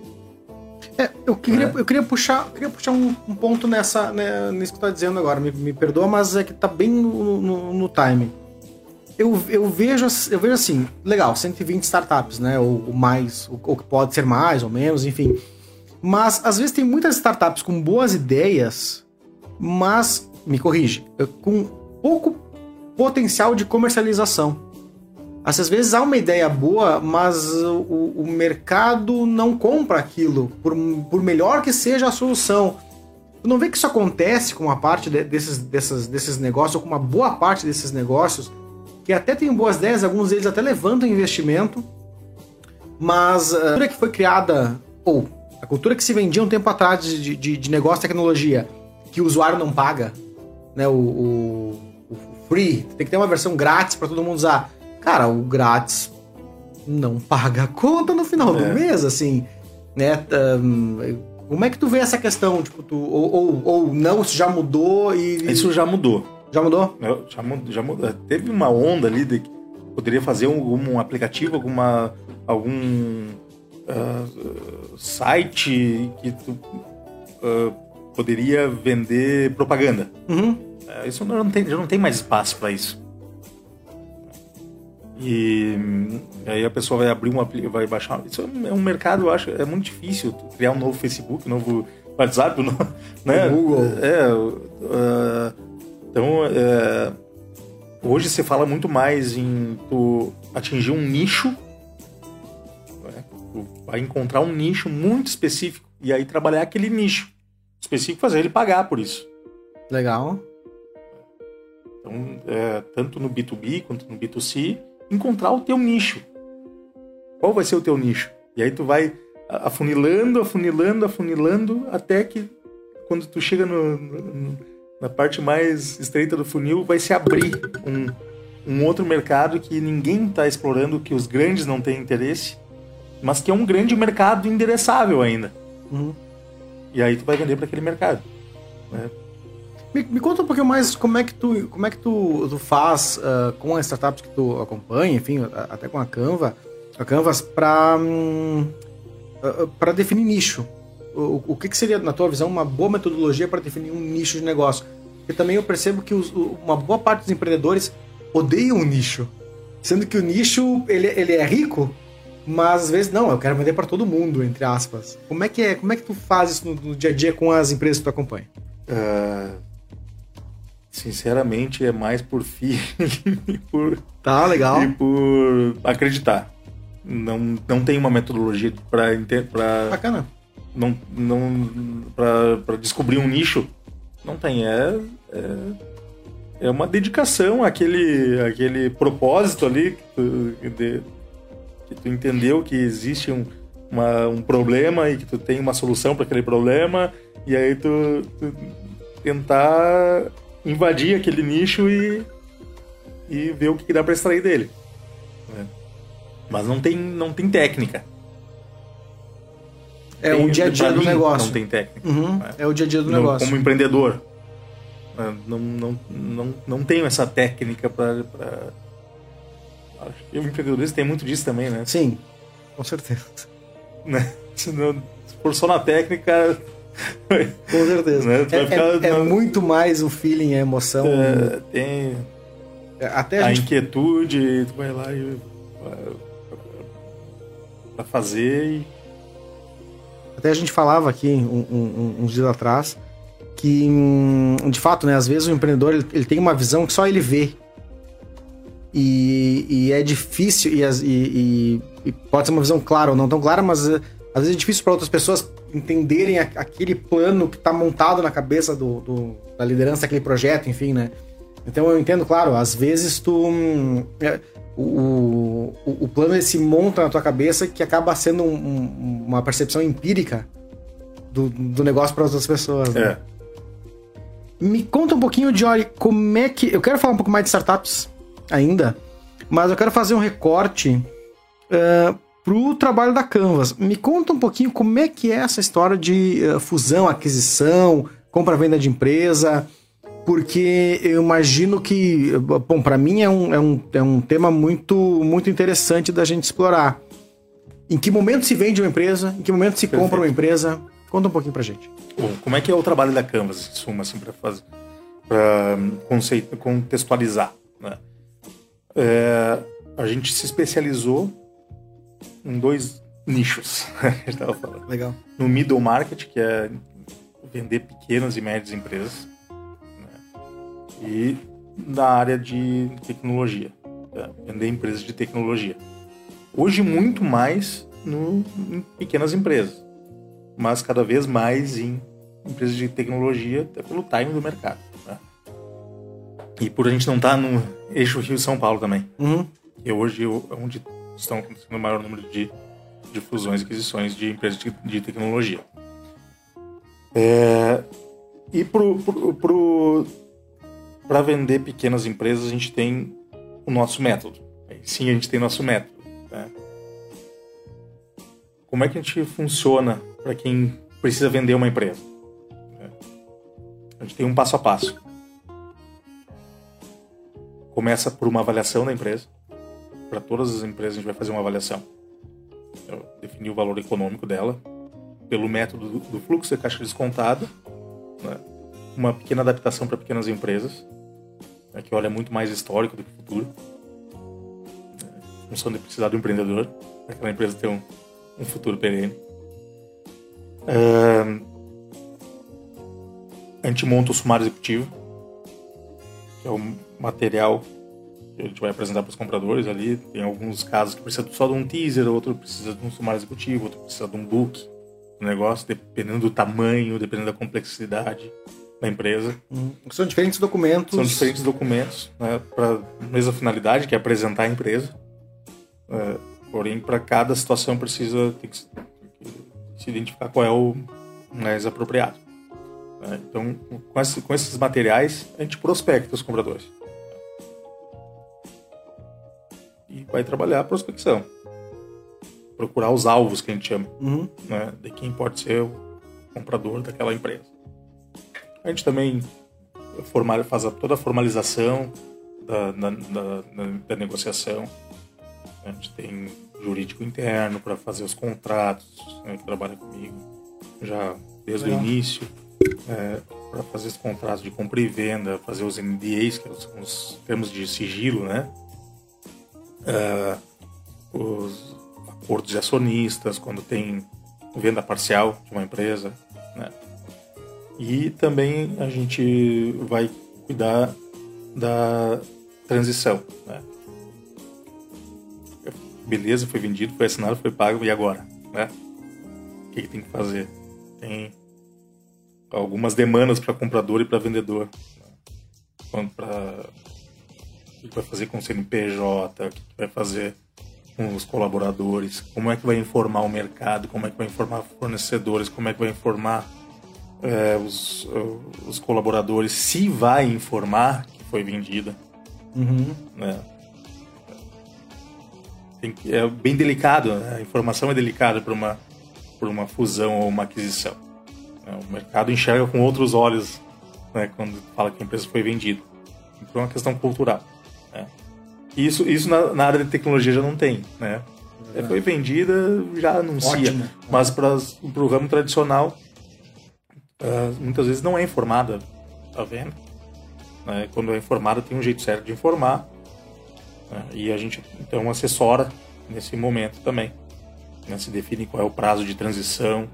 É, eu queria, é. eu queria puxar, queria puxar um, um ponto nessa, né, nisso que tu tá dizendo agora. Me, me perdoa, mas é que tá bem no, no, no time. Eu, eu, vejo, eu vejo assim, legal, 120 startups, né? Ou, ou mais, ou, ou pode ser mais ou menos, enfim. Mas às vezes tem muitas startups com boas ideias, mas me corrige, com pouco potencial de comercialização. Às vezes há uma ideia boa, mas o, o mercado não compra aquilo, por, por, melhor que seja a solução. Tu não vê que isso acontece com uma parte de, desses, desses, desses negócios, ou com uma boa parte desses negócios, que até tem boas ideias, alguns deles até levantam investimento, mas a cultura que foi criada, ou a cultura que se vendia um tempo atrás de, de, de negócio de tecnologia, que o usuário não paga, né, o, o, o free, tem que ter uma versão grátis para todo mundo usar. Cara, o grátis não paga a conta no final é. do mês, assim, né? Um, como é que tu vê essa questão, tipo, tu, ou, ou, ou não, isso já mudou e... Isso já mudou. Já mudou? Já mudou, já mudou. Teve uma onda ali de que poderia fazer um, um aplicativo, alguma, algum uh, site que tu uh, poderia vender propaganda. Uhum. É, isso não tem, já não tem mais espaço para isso. E, aí a pessoa vai abrir uma vai baixar. Isso é um mercado, eu acho, é muito difícil criar um novo Facebook, um novo WhatsApp, um né? Google. É, uh, então uh, hoje você fala muito mais em tu atingir um nicho, né? tu vai encontrar um nicho muito específico e aí trabalhar aquele nicho específico, fazer ele pagar por isso. Legal. Então, é, tanto no B2B quanto no B2C, encontrar o teu nicho. Qual vai ser o teu nicho? E aí tu vai afunilando, afunilando, afunilando, até que quando tu chega no, no, na parte mais estreita do funil, vai se abrir um, um outro mercado que ninguém está explorando, que os grandes não têm interesse, mas que é um grande mercado endereçável ainda. Uhum. E aí tu vai vender para aquele mercado. Né? Me, me, conta um pouquinho mais como é que tu, como é que tu, tu faz uh, com as startups que tu acompanha, enfim, até com a Canva, a Canvas, para um, uh, para definir nicho. O, o que, que, seria, na tua visão, uma boa metodologia para definir um nicho de negócio? Porque também eu percebo que os, uma boa parte dos empreendedores odeiam o nicho. Sendo que o nicho, ele, ele é rico, mas às vezes não, eu quero vender para todo mundo, entre aspas. Como é que é? Como é que tu faz isso no, no dia a dia com as empresas que tu acompanha? Uh Sinceramente, é mais por feeling e por. Tá, legal. E por acreditar. Não, não tem uma metodologia para. Bacana. Não, não, para descobrir um nicho. Não tem. É, é, é uma dedicação àquele, àquele propósito ali de, que tu entendeu que existe um, uma, um problema e que tu tem uma solução para aquele problema e aí tu, tu, tentar invadir aquele nicho e, e ver o que dá para extrair dele. Né? Mas não tem, não tem técnica. É Tem- o dia a dia do negócio. Não tem técnica. Uhum, né? É o dia a dia do Não- negócio. Como empreendedor. né? Não, não, não, não tenho essa técnica para. Que o empreendedorismo tem muito disso também, né? Sim, com certeza. Né? Se, não, for só na técnica. Com certeza. Né? É, ficar é- é na- muito mais o feeling, a emoção. é, tem Até a, a gente. inquietude, tu vai lá e. para fazer e. Até a gente falava aqui um- um- um- uns dias atrás que, hum, de fato, né, às vezes o empreendedor ele, ele tem uma visão que só ele vê. E, e é difícil, e, e- e- pode ser uma visão clara ou não tão clara, mas eh, às vezes é difícil para outras pessoas entenderem a- aquele plano que está montado na cabeça do, do- da liderança daquele projeto, enfim, né? Então eu entendo, claro, às vezes tu. hum, é, o, o, o plano se monta na tua cabeça que acaba sendo um- um- uma percepção empírica do, do negócio para outras pessoas. Né? É. Me conta um pouquinho, Jory, como é que. Eu quero falar um pouco mais de startups ainda, mas eu quero fazer um recorte uh, pro trabalho da Canvas. Me conta um pouquinho como é que é essa história de eh, fusão, aquisição, compra-venda de empresa, porque eu imagino que, bom, para mim é um, é, um, é um tema muito, muito interessante da gente explorar. Em que momento se vende uma empresa? Em que momento se compra Perfeito. uma empresa? Conta um pouquinho pra gente. Bom, como é que é o trabalho da Canvas, em suma, assim, para fazer, para conceito, contextualizar? É, a gente se especializou em dois nichos, estava falando. Legal. No middle market, que é vender pequenas e médias empresas, né? e na área de tecnologia, né? vender empresas de tecnologia. Hoje muito mais no, em pequenas empresas, mas cada vez mais em empresas de tecnologia, até pelo time do mercado. E por a gente não estar no eixo Rio-São Paulo também, Uhum. que hoje é onde estão acontecendo o maior número de, de fusões e aquisições de empresas de, de tecnologia. É, e para vender pequenas empresas, a gente tem o nosso método. Sim, a gente tem nosso método. né? Como é que a gente funciona para quem precisa vender uma empresa? né? A gente tem um passo a passo. Começa por uma avaliação da empresa. Para todas as empresas, a gente vai fazer uma avaliação. Eu definir o valor econômico dela, pelo método do, fluxo de caixa descontado, né? uma pequena adaptação para pequenas empresas, né? que olha muito mais histórico do que futuro, né? função de precisar do empreendedor, para aquela empresa ter um, um futuro perene. Ahn, a gente monta o sumário executivo, que é o material que a gente vai apresentar para os compradores ali. Tem alguns casos que precisa só de um teaser, outro precisa de um sumário executivo, outro precisa de um book do negócio, dependendo do tamanho, dependendo da complexidade da empresa. Uhum. São diferentes documentos. São diferentes documentos né, para a mesma finalidade, que é apresentar a empresa. É, porém, para cada situação precisa que se identificar qual é o mais apropriado. Né. Então, com, esse- com esses materiais, a gente prospecta os compradores. E vai trabalhar a prospecção. Procurar os alvos que a gente chama Uhum. né, de quem pode ser o comprador daquela empresa. A gente também formal, faz toda a formalização da, da, da- da- da negociação. A gente tem jurídico interno para fazer os contratos, né, que trabalha comigo já desde Legal. o início, para fazer os contratos de compra e venda, fazer os NDAs, que são os termos de sigilo, né? Ah, os acordos de acionistas, quando tem venda parcial de uma empresa, né? E também a gente vai cuidar da transição, né? Beleza, foi vendido, foi assinado, foi pago, e agora, né? O que, que tem que fazer? Tem algumas demandas para comprador e para vendedor. né? para o que vai fazer com o CNPJ, o que vai fazer com os colaboradores, como é que vai informar o mercado, como é que vai informar fornecedores, como é que vai informar é, os, os colaboradores, se vai informar que foi vendida. Uhum. Né? Que, é bem delicado, né? a informação é delicada para uma, uma fusão ou uma aquisição. Né? O mercado enxerga com outros olhos né, quando fala que a empresa foi vendida. Então é uma questão cultural. Né? Isso, isso na, na, área de tecnologia já não tem. Né? É, foi vendida, já anuncia. Ótimo. Mas para o ramo tradicional, uh, muitas vezes não é informada a venda. Né? Quando é informada, tem um jeito certo de informar. Né? E a gente então assessora nesse momento também. Né? Se define qual é o prazo de transição.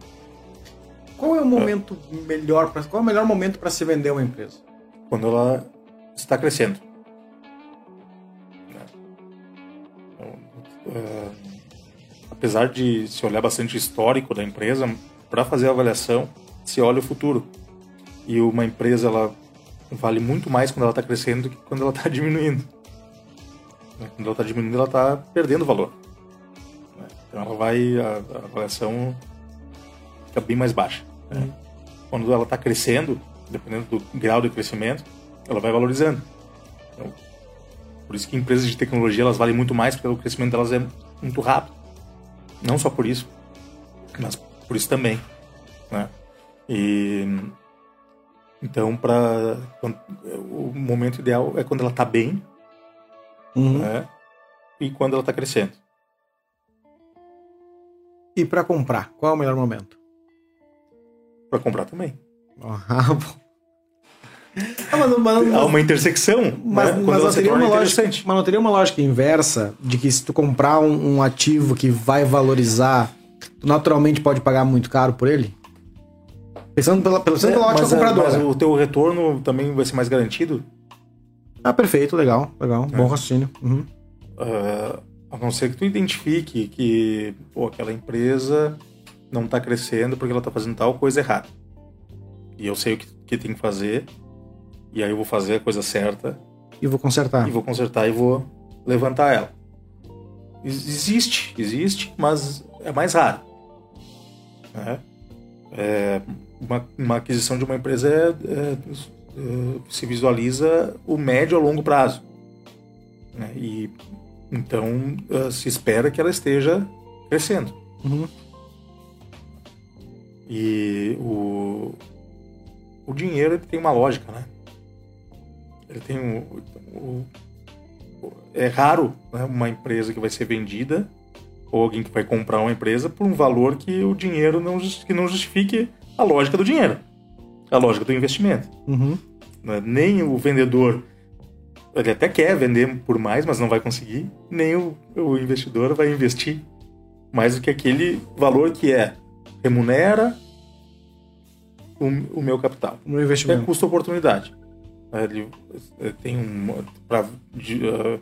Qual é o momento melhor para qual é o melhor momento para se vender uma empresa? Quando ela está crescendo. uh, apesar de se olhar bastante histórico da empresa, para fazer a avaliação, se olha o futuro. E uma empresa ela vale muito mais quando ela está crescendo do que quando ela está diminuindo. Né, quando ela está diminuindo, ela está perdendo valor. Né, então ela vai a, a avaliação fica bem mais baixa. Né? Quando ela está crescendo, dependendo do grau de crescimento, ela vai valorizando. Então, por isso que empresas de tecnologia elas valem muito mais porque o crescimento delas é muito rápido. Não só por isso, mas por isso também, né? E então para o momento ideal é quando ela está bem, uhum. né? E quando ela está crescendo. E para comprar, qual é o melhor momento? Para comprar também. Ah. Ah, mas, mas, Há uma intersecção, mas, né? mas, não teria uma lógica, mas não teria uma lógica inversa de que se tu comprar um, um, ativo que vai valorizar, tu naturalmente pode pagar muito caro por ele? Pensando pela, pensando é, pela ótica compradora. Mas o teu retorno também vai ser mais garantido? Ah, perfeito, legal, legal. É. Bom raciocínio. Uhum. Uh, a não ser que tu identifique que pô, aquela empresa não está crescendo porque ela está fazendo tal coisa errada. E eu sei o que, que tem que fazer e aí eu vou fazer a coisa certa. E vou consertar. E vou consertar e vou levantar ela. Existe, existe, mas é mais raro. Né? É, uma, uma, aquisição de uma empresa é, é, é, se visualiza o médio a longo prazo. Né? E então uh, se espera que ela esteja crescendo. Uhum. E o, o dinheiro tem uma lógica, né? Ele tem um, um é raro né, uma empresa que vai ser vendida ou alguém que vai comprar uma empresa por um valor que o dinheiro não, que não justifique a lógica do dinheiro, a lógica do investimento. Uhum. Né, nem o vendedor, ele até quer vender por mais, mas não vai conseguir, nem o, o investidor vai investir mais do que aquele valor que é remunera o, o meu capital. O meu investimento. É custo-oportunidade. Ele eh, tem um. Pra, uh,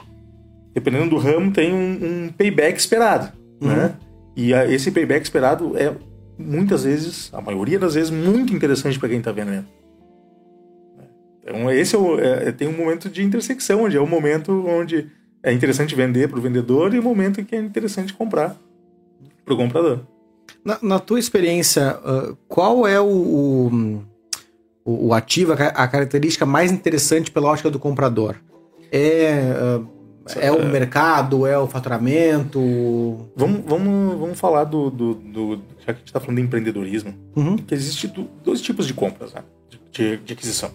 dependendo do ramo, tem um, um payback esperado. Uhum. Né? E a, esse payback esperado é muitas vezes, a maioria das vezes, muito interessante para quem está vendendo. Então, esse é o, é, tem um momento de intersecção, onde é o momento onde é interessante vender para o vendedor e o momento em que é interessante comprar para o comprador. Na, na, tua experiência, uh, qual é o, o o, ativo, a, característica mais interessante pela ótica do comprador? É, é o mercado, é o faturamento? Vamos, vamos, vamos falar do, do, do Já que a gente está falando de empreendedorismo, uhum. que existe do, dois tipos de compras, né? de, de, aquisição.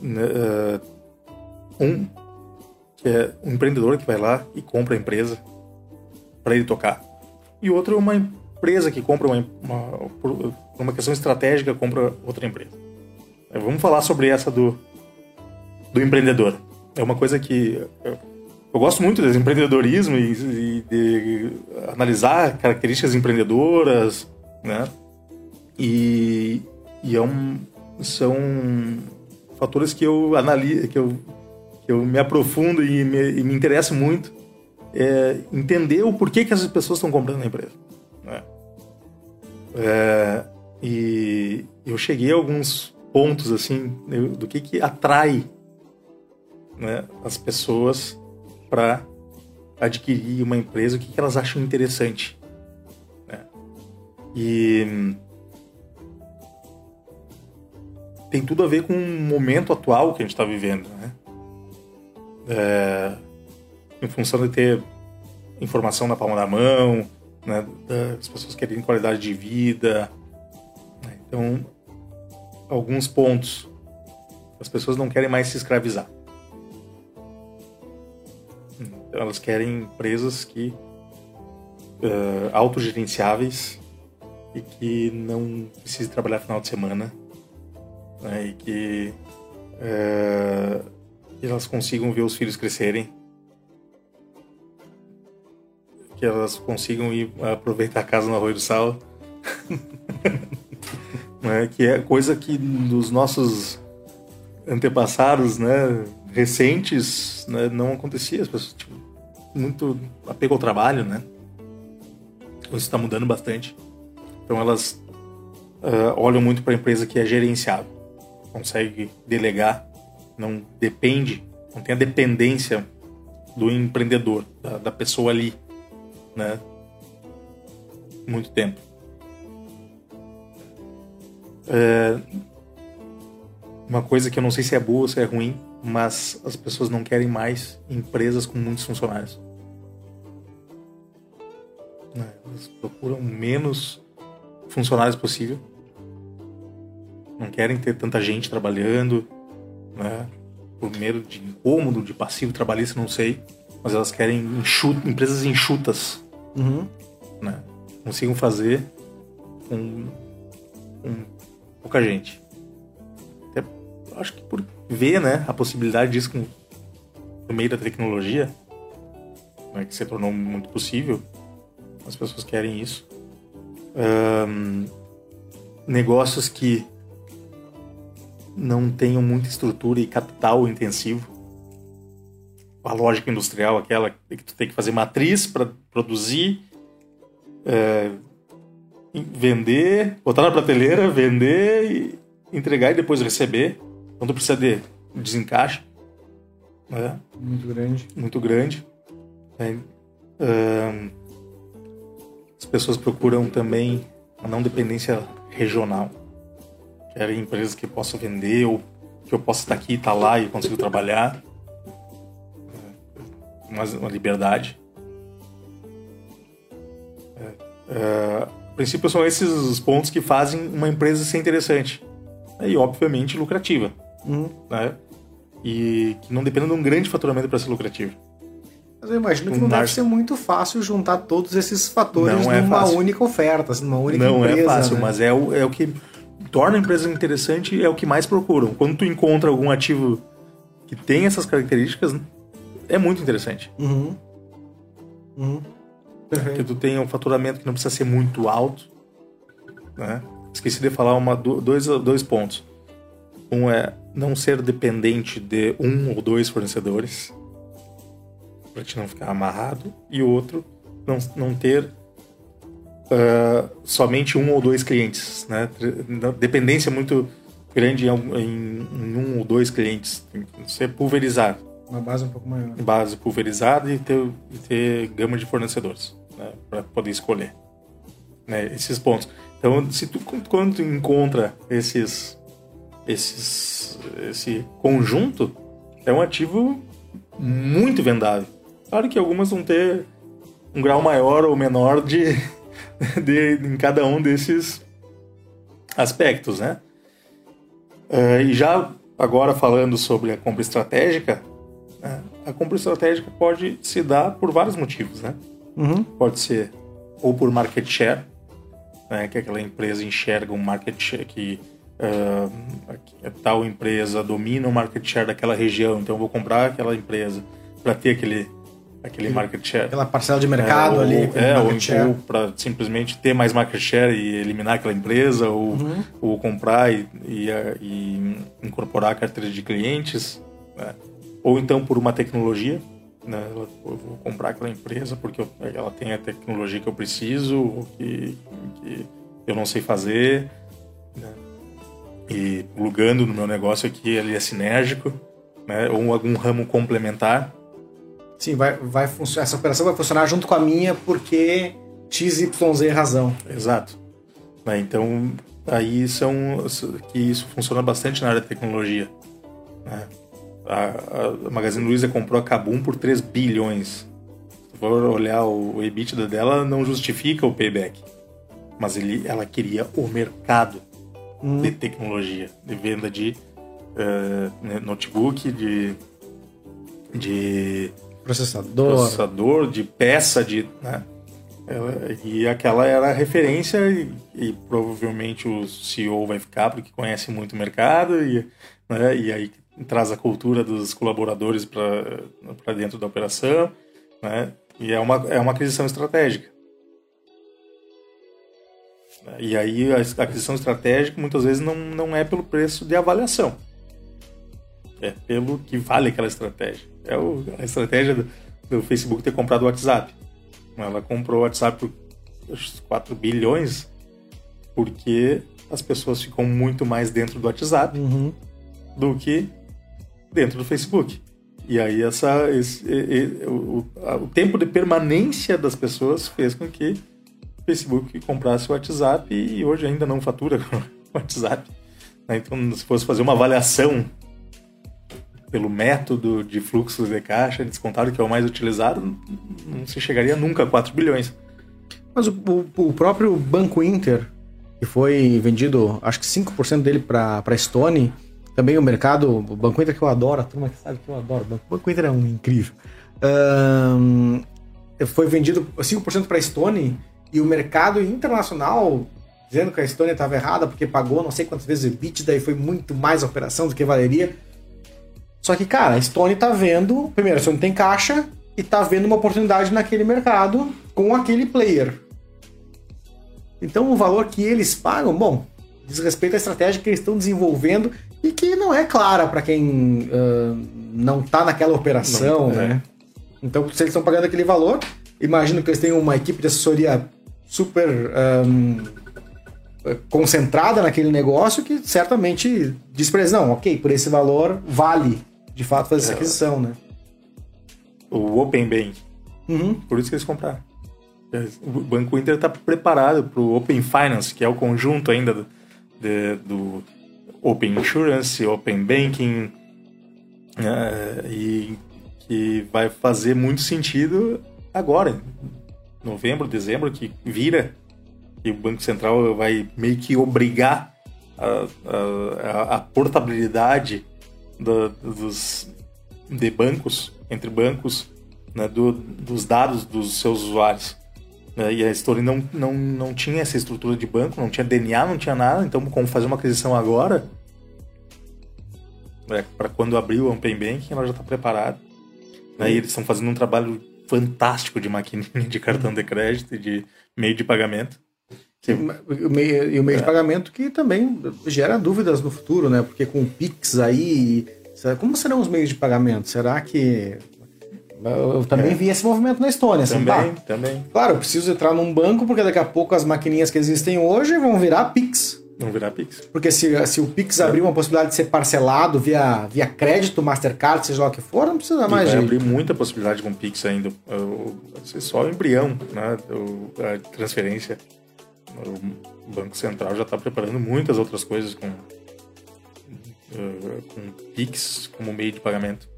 Uh, um, que é um empreendedor que vai lá e compra a empresa para ele tocar. E outro é uma empresa que compra uma, uma, por uma questão estratégica, compra outra empresa. É, vamos falar sobre essa do, do empreendedor. É uma coisa que eu, eu gosto muito desse empreendedorismo e, e, de analisar características empreendedoras, né? E, e é um, são fatores que eu analiso, que eu, que eu me aprofundo e me, e me interesso muito é entender o porquê que as pessoas estão comprando a empresa. Né? É, e eu cheguei a alguns pontos assim do que que atrai né, as pessoas para adquirir uma empresa, o que, que elas acham interessante. Né? E tem tudo a ver com o momento atual que a gente está vivendo. Né? É, em função de ter informação na palma da mão, né? as pessoas querem qualidade de vida. Né? Então, alguns pontos. As pessoas não querem mais se escravizar. Então, elas querem empresas que uh, autogerenciáveis e que não precisem trabalhar final de semana né? e que, uh, elas consigam ver os filhos crescerem que elas consigam ir aproveitar a casa no Arroio do Sal. Né? que é coisa que dos nossos antepassados né, recentes né, não acontecia. As pessoas tipo, muito apego ao trabalho né. Isso está mudando bastante. Então elas uh, olham muito para a empresa que é gerenciável. Consegue delegar não depende não tem a dependência do empreendedor da, da pessoa ali né muito tempo é, uma coisa que eu não sei se é boa ou se é ruim, mas as pessoas não querem mais empresas com muitos funcionários. Né, elas procuram menos funcionários possível. Não querem ter tanta gente trabalhando, né? Por medo de incômodo, de passivo trabalhista, não sei. Mas elas querem empresas enxutas. Uhum. Né? Consigam fazer com, com pouca gente. Até, acho que por ver né, a possibilidade disso com, no meio da tecnologia, né, que se tornou muito possível, as pessoas querem isso. Um, negócios que não tenham muita estrutura e capital intensivo. A lógica industrial, aquela que tu tem que fazer matriz para produzir, é, vender, botar na prateleira, vender e entregar e depois receber. Então tu precisa de desencaixe. Né? Muito grande. Muito grande. É, as pessoas procuram também a não dependência regional. Querem empresas que possam vender ou que eu possa estar aqui, estar lá e consigo trabalhar. Uma, uma liberdade. É, é, a princípio, são esses os pontos que fazem uma empresa ser interessante. E, obviamente, lucrativa. Uhum. Né? E que não dependa de um grande faturamento para ser lucrativa. Mas eu imagino que um não deve ser muito fácil juntar todos esses fatores não é numa fácil. única oferta, assim, numa única não é empresa. Não é fácil, né? mas é o, é o que torna a empresa interessante é o que mais procuram. Quando tu encontra algum ativo que tem essas características, é muito interessante. Uhum. Uhum. Que tu tenha um faturamento que não precisa ser muito alto. Né? Esqueci de falar uma, dois, dois pontos. Um é não ser dependente de um ou dois fornecedores, para te não ficar amarrado. E o outro, não, não ter uh, somente um ou dois clientes. Né? Dependência muito grande em, em, em um ou dois clientes. Tem que ser pulverizado. Uma base um pouco maior. Base pulverizada e ter, e ter gama de fornecedores né, para poder escolher né, esses pontos. Então, se tu, quando tu encontra esses, esses, esse conjunto, é um ativo muito vendável. Claro que algumas vão ter um grau maior ou menor de, de em cada um desses aspectos, né? Uh, e já agora falando sobre a compra estratégica, né, a compra estratégica pode se dar por vários motivos, né? Uhum. Pode ser ou por market share, né, que aquela empresa enxerga um market share que uh, tal empresa domina o market share daquela região, então eu vou comprar aquela empresa para ter aquele aquele market share. Aquela parcela de mercado é, ou, ali. É, ou, ou para simplesmente ter mais market share e eliminar aquela empresa, ou, uhum. ou comprar e, e, e, incorporar a carteira de clientes. Né? Ou então por uma tecnologia, né? Eu vou comprar aquela empresa porque ela tem a tecnologia que eu preciso, ou que, que eu não sei fazer. Né? e plugando no meu negócio aqui, ele é sinérgico, né? Ou algum ramo complementar. Sim, vai, vai funcionar. Essa operação vai funcionar junto com a minha porque XYZ é razão. Exato. Né? Então, aí são que isso funciona bastante na área de tecnologia. Né? A, a Magazine Luiza comprou a Kabum por 3 bilhões. Se for olhar o, o EBITDA dela, não justifica o payback. Mas ele, ela queria o mercado hum. de tecnologia, de venda de uh, notebook, de, de processador. processador, de peça, de. Né? Ela, e aquela era a referência, e, e, provavelmente o CEO vai ficar porque conhece muito o mercado, e, né, e aí traz a cultura dos colaboradores para dentro da operação, né, e é uma, é uma aquisição estratégica. E aí a aquisição estratégica muitas vezes não, não é pelo preço de avaliação, é pelo que vale aquela estratégia. É o, a estratégia do, do Facebook ter comprado o WhatsApp ela comprou o WhatsApp por 4 bilhões porque as pessoas ficam muito mais dentro do WhatsApp uhum. do que dentro do Facebook. E aí essa, esse, o, o, tempo de permanência das pessoas fez com que o Facebook comprasse o WhatsApp e hoje ainda não fatura com o WhatsApp. Né? Então, se fosse fazer uma avaliação pelo método de fluxos de caixa descontado, que é o mais utilizado, não se chegaria nunca a 4 bilhões. Mas o, o, o próprio Banco Inter, que foi vendido, acho que 5% dele para a Stone, também o mercado, o Banco Inter que eu adoro, a turma que sabe que eu adoro, o Banco Inter é um incrível. Um, foi vendido 5% para a Stone e o mercado internacional dizendo que a Estônia estava errada porque pagou não sei quantas vezes o EBITDA e foi muito mais a operação do que valeria. Só que, cara, a Stone tá vendo. Primeiro, a Stone tem caixa e tá vendo uma oportunidade naquele mercado com aquele player. Então, o valor que eles pagam, bom, diz respeito à estratégia que eles estão desenvolvendo e que não é clara para quem uh, não tá naquela operação, não, né? É. Então, se eles estão pagando aquele valor, imagino que eles têm uma equipe de assessoria super um, concentrada naquele negócio que certamente diz para eles, não, ok, por esse valor vale de fato fazer essa é. aquisição, né? O Open Bank. Uhum. Por isso que eles compraram. O Banco Inter está preparado para o Open Finance, que é o conjunto ainda do, de, do Open Insurance, Open Banking, uh, e que vai fazer muito sentido agora, novembro, dezembro, que vira e o Banco Central vai meio que obrigar a, a, a portabilidade do, dos, de bancos, entre bancos, né, do, dos dados dos seus usuários. Né, e a Story não, não, não tinha essa estrutura de banco, não tinha DNA, não tinha nada, então como fazer uma aquisição agora, né, para quando abrir o Open Banking, ela já está preparada. Né, e eles estão fazendo um trabalho fantástico de maquininha de cartão de crédito e de meio de pagamento. O meio, e o meio é. de pagamento que também gera dúvidas no futuro, né? Porque com o Pix aí. Como serão os meios de pagamento? Será que. Eu também é. vi esse movimento na Estônia. Assim, também, também. Claro, eu preciso entrar num banco, porque daqui a pouco as maquininhas que existem hoje vão virar Pix. Vão virar Pix. Porque se, se o Pix abrir uma possibilidade de ser parcelado via, via crédito, Mastercard, seja lá o que for, não precisa mais. E vai abrir muita possibilidade com o Pix ainda. Vai só o embrião, né? A transferência o Banco Central já está preparando muitas outras coisas com, uh, com Pix como meio de pagamento.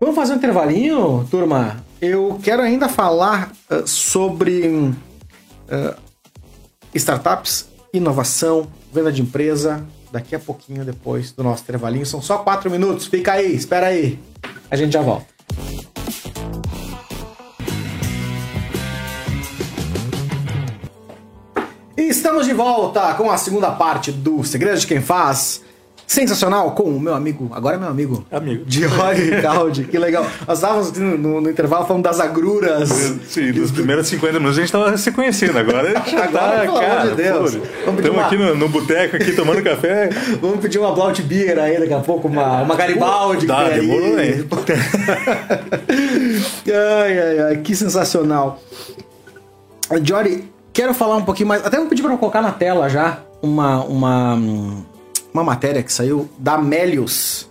Vamos fazer um intervalinho, turma? Eu quero ainda falar uh, sobre uh, startups, inovação, venda de empresa, daqui a pouquinho depois do nosso intervalinho. São só quatro minutos, fica aí, espera aí. A gente já volta. estamos de volta com a segunda parte do Segredo de Quem Faz. Sensacional com o meu amigo, agora é meu amigo. Amigo. Diori Caldi, que legal. Nós estávamos no, no, intervalo falando das agruras. Sim, nos primeiros 50 minutos a gente estava se conhecendo. Agora a gente agora, tá, pelo cara, amor de Deus. Estamos uma... aqui no, no boteco, aqui tomando café. Vamos pedir uma Blaut Beer aí daqui a pouco, uma, uma Garibaldi. Tá, demorou, né? ai, ai, ai, que sensacional. Jory, quero falar um pouquinho mais. Até vou pedir para colocar na tela já. uma, uma, uma matéria que saiu da Melius,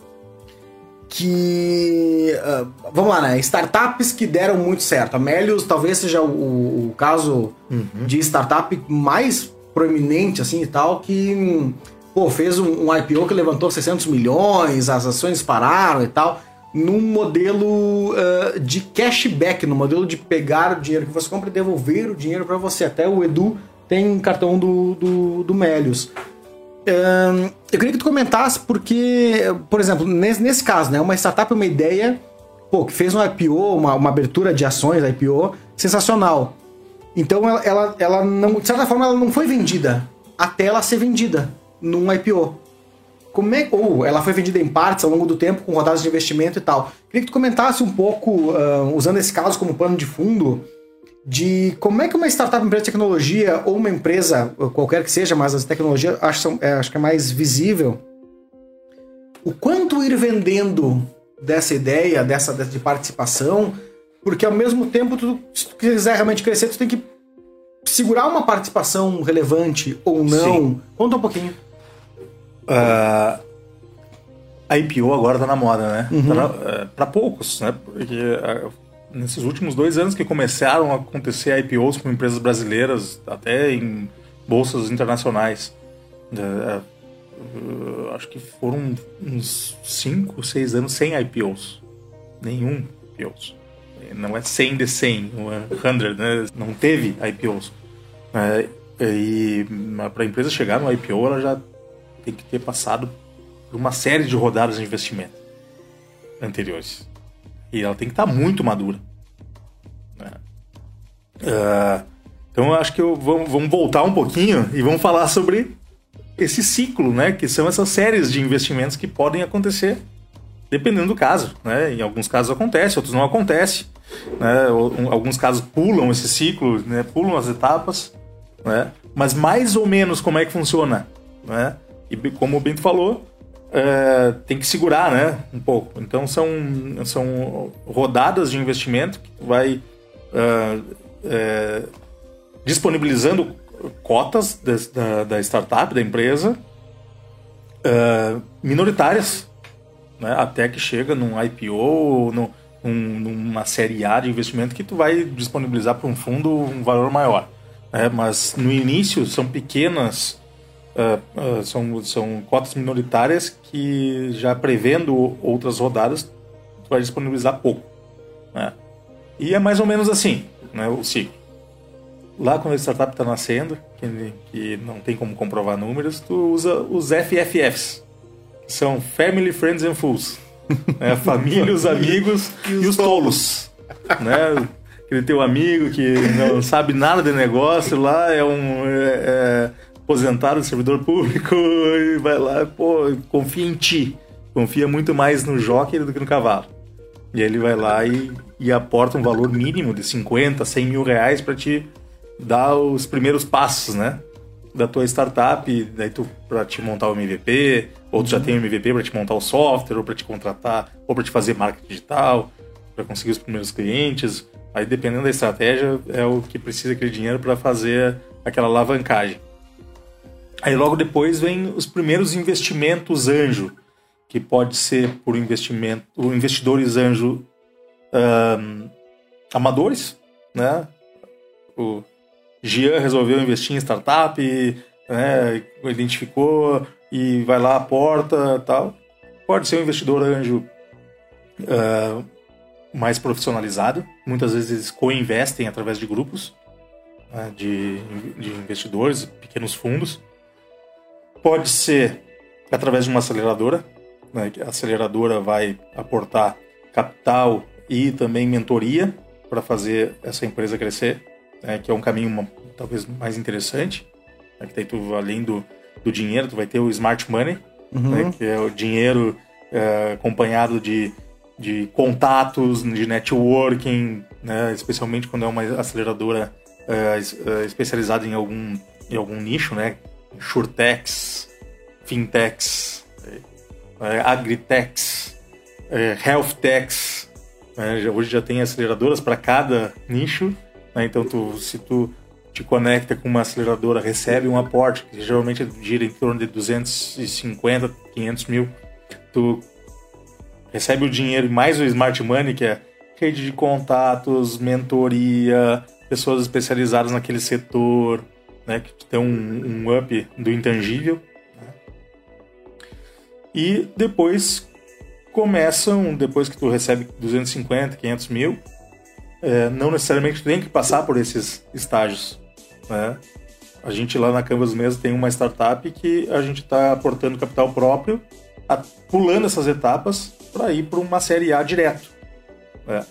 que. Uh, vamos lá, né? Startups que deram muito certo. A Melius talvez seja o, o caso uhum. de startup mais proeminente, assim e tal, que pô, fez um, um, IPO que levantou 600 milhões, as ações pararam e tal, num modelo uh, de cashback, no modelo de pegar o dinheiro que você compra e devolver o dinheiro para você. Até o Edu tem cartão do, do, do Melius. Eu queria que tu comentasse porque, por exemplo, nesse, nesse caso, né, uma startup, uma ideia, pô, que fez um IPO, uma, uma abertura de ações, IPO, sensacional. Então ela, ela, ela não, de certa forma, ela não foi vendida até ela ser vendida num IPO. Como é, ou ela foi vendida em partes ao longo do tempo com rodadas de investimento e tal. Queria que tu comentasse um pouco, uh, usando esse caso como pano de fundo, de como é que uma startup, empresa de tecnologia ou uma empresa, qualquer que seja, mas as tecnologias acho, é, acho que é mais visível, o quanto ir vendendo dessa ideia, dessa de participação, porque ao mesmo tempo, tu, se tu quiser realmente crescer, tu tem que segurar uma participação relevante ou não. Sim. Conta um pouquinho. Uh, a IPO agora tá na moda, né? Uhum. Tá uh, para poucos, né? Porque uh, nesses últimos dois anos que começaram a acontecer IPOs com empresas brasileiras, até em bolsas internacionais, uh, acho que foram uns 5, 6 anos sem IPOs. Nenhum IPOs. Não é 100 de 100, não é 100, né? Não teve IPOs. e para a empresa chegar no IPO, ela já tem que ter passado por uma série de rodadas de investimento anteriores. E ela tem que estar tá muito madura. Né? Uh, então eu acho que eu, vamos, vamos voltar um pouquinho e vamos falar sobre esse ciclo, né? Que são essas séries de investimentos que podem acontecer dependendo do caso, né? Em alguns casos acontece, outros não acontece, né? Alguns casos pulam esse ciclo, né? Pulam as etapas, né? Mas mais ou menos como é que funciona, né? E como o Bento falou, é, tem que segurar, né? Um pouco. Então são, são rodadas de investimento que vai é, é, disponibilizando cotas de, da, da, startup, da empresa, é, minoritárias, né? até que chega num IPO, no, num, numa série A de investimento que tu vai disponibilizar para um fundo um valor maior. Né? Mas no início são pequenas uh, uh, são, são cotas minoritárias que já prevendo outras rodadas vai disponibilizar pouco. Né? E é mais ou menos assim né, o ciclo. Lá quando a startup está nascendo, que, que não tem como comprovar números, tu usa os FFFs, que são Family, Friends and Fools. Né? Família, os amigos e os, e os tolos. né? Aquele teu amigo que não sabe nada de negócio lá, é um... É, é, aposentado, servidor público, e vai lá, pô, confia em ti. Confia muito mais no jockey do que no cavalo. E ele vai lá e, e aporta um valor mínimo de 50, 100 mil reais para te dar os primeiros passos, né? Da tua startup, daí tu para te montar o MVP, ou tu já tem o MVP para te montar o software, ou para te contratar, ou para te fazer marketing digital, para conseguir os primeiros clientes. Aí dependendo da estratégia, é o que precisa aquele dinheiro para fazer aquela alavancagem. Aí logo depois vem os primeiros investimentos anjo, que pode ser por investimento, investidores anjo um, amadores, né? O Gian resolveu investir em startup, né? identificou e vai lá à porta tal. Pode ser um investidor anjo uh, mais profissionalizado. Muitas vezes eles co-investem através de grupos né? de, de investidores, pequenos fundos. Pode ser através de uma aceleradora, né? a aceleradora vai aportar capital e também mentoria para fazer essa empresa crescer, né? que é um caminho talvez mais interessante. Né? Que daí tu, além do, do dinheiro, tu vai ter o smart money, uhum. né? que é o dinheiro é, acompanhado de, de contatos, de networking, né? especialmente quando é uma aceleradora é, é especializada em algum, em algum nicho, né? Shurtechs, Fintechs, é, Agritechs, é, Healthtechs. Né? hoje já tem aceleradoras para cada nicho. Né? Então, tu, se tu te conecta com uma aceleradora, recebe um aporte, que geralmente gira em torno de 250, 500 mil. Tu recebe o dinheiro mais o smart money, que é rede de contatos, mentoria, pessoas especializadas naquele setor, né, que tem um, um up do intangível. Né? E depois começam, depois que tu recebe 250, 500 mil, é, não necessariamente tu tem que passar por esses estágios. Né? A gente lá na Canvas mesmo tem uma startup que a gente está aportando capital próprio, a, pulando essas etapas para ir para uma série A direto. Né?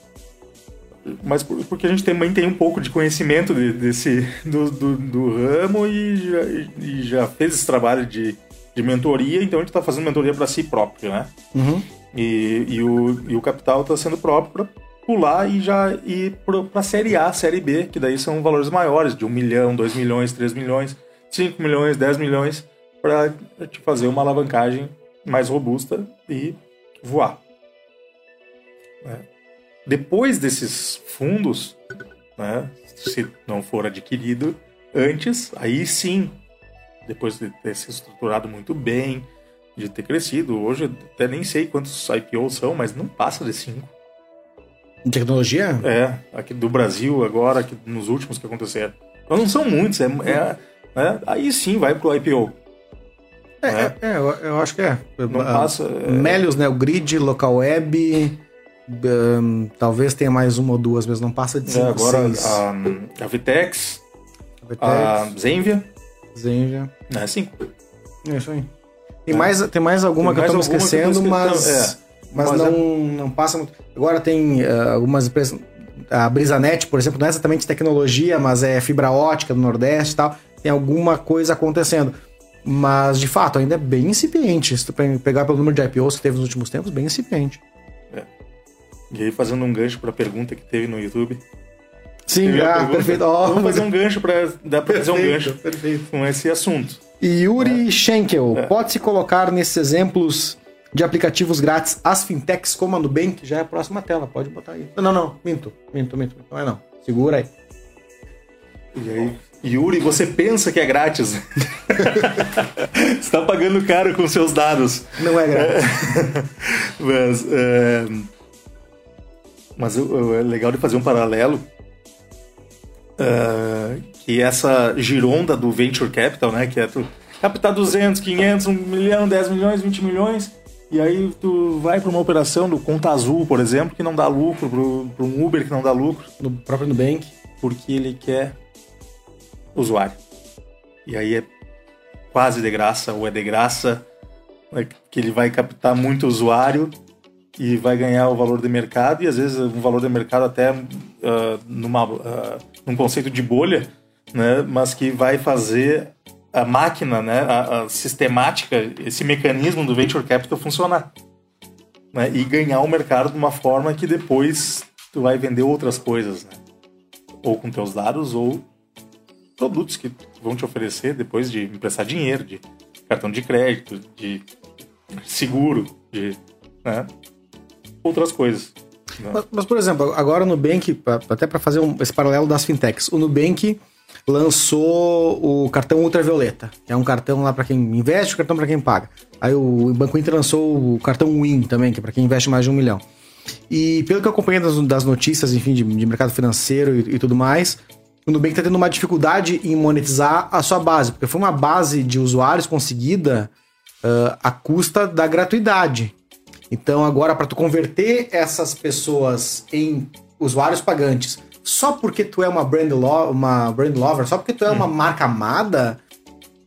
Mas porque a gente também tem um pouco de conhecimento de, desse, do, do, do, ramo e já, e já, fez esse trabalho de, de mentoria, então a gente está fazendo mentoria para si próprio, né? Uhum. E, e, o, e o capital está sendo próprio para pular e já ir para a série A, série B, que daí são valores maiores, de 1 milhão, 2 milhões, 3 milhões, 5 milhões, 10 milhões, para te fazer uma alavancagem mais robusta e voar. Né? Depois desses fundos, né, se não for adquirido antes, aí sim, depois de ter se estruturado muito bem, de ter crescido, hoje até nem sei quantos IPOs são, mas não passa de cinco. Em tecnologia? É, aqui do Brasil agora, aqui nos últimos que aconteceram. Então não são muitos, é, é né? aí sim vai pro IPO. É, né? é, é eu, eu, acho que é. Não passa. É... Melios, né? O Grid, Local Web. Um, talvez tenha mais uma ou duas, mas não passa de é, cinco, é, agora a, a, Vitex, a, Vitex, a Zenvia. Zenvia. É, cinco. É isso aí. Tem, é. mais, tem mais alguma tem que eu tô me esquecendo, mas, é. mas, mas, não, é- não passa muito. Agora tem uh, algumas empresas. A Brisanet, por exemplo, não é exatamente tecnologia, mas é fibra ótica do Nordeste e tal. Tem alguma coisa acontecendo. Mas, de fato, ainda é bem incipiente. Se tu pegar pelo número de IPOs que teve nos últimos tempos, bem incipiente. E aí, fazendo um gancho para a pergunta que teve no YouTube. Sim, ah, perfeito. Oh, Vamos fazer um gancho para dar para fazer um gancho perfeito. com esse assunto. E Yuri é. Schenkel, é. pode-se colocar nesses exemplos de aplicativos grátis as fintechs como a Nubank? Já é a próxima tela, pode botar aí. Não, não, minto, minto, minto. Não é não. Segura aí. E aí, Yuri, você pensa que é grátis? você está pagando caro com seus dados. Não é grátis. Mas... É mas é legal de fazer um paralelo uh, que essa gironda do venture capital, né, que é tu captar 200, 500, 1 milhão, 10 milhões, 20 milhões, e aí tu vai para uma operação do Conta Azul, por exemplo, que não dá lucro, para um Uber que não dá lucro. No próprio Nubank. Porque ele quer usuário. E aí é quase de graça, ou é de graça, né, que ele vai captar muito usuário e vai ganhar o valor de mercado e às vezes um valor de mercado até uh, numa, uh, num conceito de bolha, né? Mas que vai fazer a máquina, né? A, a sistemática, esse mecanismo do venture capital funcionar, né? E ganhar o mercado de uma forma que depois tu vai vender outras coisas, né? Ou com teus dados ou produtos que vão te oferecer depois de emprestar dinheiro, de cartão de crédito, de seguro, de né? Outras coisas. Né? Mas, mas, por exemplo, agora o Nubank, até para fazer um, esse paralelo das fintechs, o Nubank lançou o cartão ultravioleta, é um cartão lá para quem investe, um cartão para quem paga. Aí o Banco Inter lançou o cartão Win também, que é para quem investe mais de um milhão. E pelo que eu acompanhei das, das notícias, enfim, de, de mercado financeiro e, e, tudo mais, o Nubank está tendo uma dificuldade em monetizar a sua base, porque foi uma base de usuários conseguida uh, à custa da gratuidade. Então agora para tu converter essas pessoas em usuários pagantes, só porque tu é uma brand, lo uma brand lover, só porque tu é uma hum. marca amada,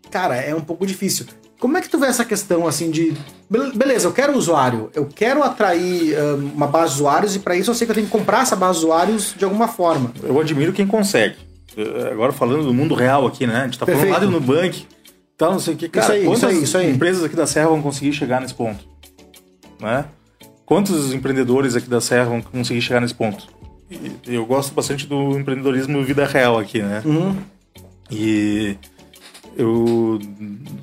cara, é um pouco difícil. Como é que tu vê essa questão assim de beleza, eu quero usuário, eu quero atrair uh, uma base de usuários e para isso eu sei que eu tenho que comprar essa base de usuários de alguma forma. Eu admiro quem consegue. Agora falando do mundo real aqui, né? A gente tá Perfeito. falando lá do Nubank, tal, não sei o que. Cara, isso aí, isso aí, isso aí. empresas aqui da Serra vão conseguir chegar nesse ponto? Né? Quantos empreendedores aqui da Serra vão conseguir chegar nesse ponto? E eu gosto bastante do empreendedorismo vida real aqui, né? Uhum. E eu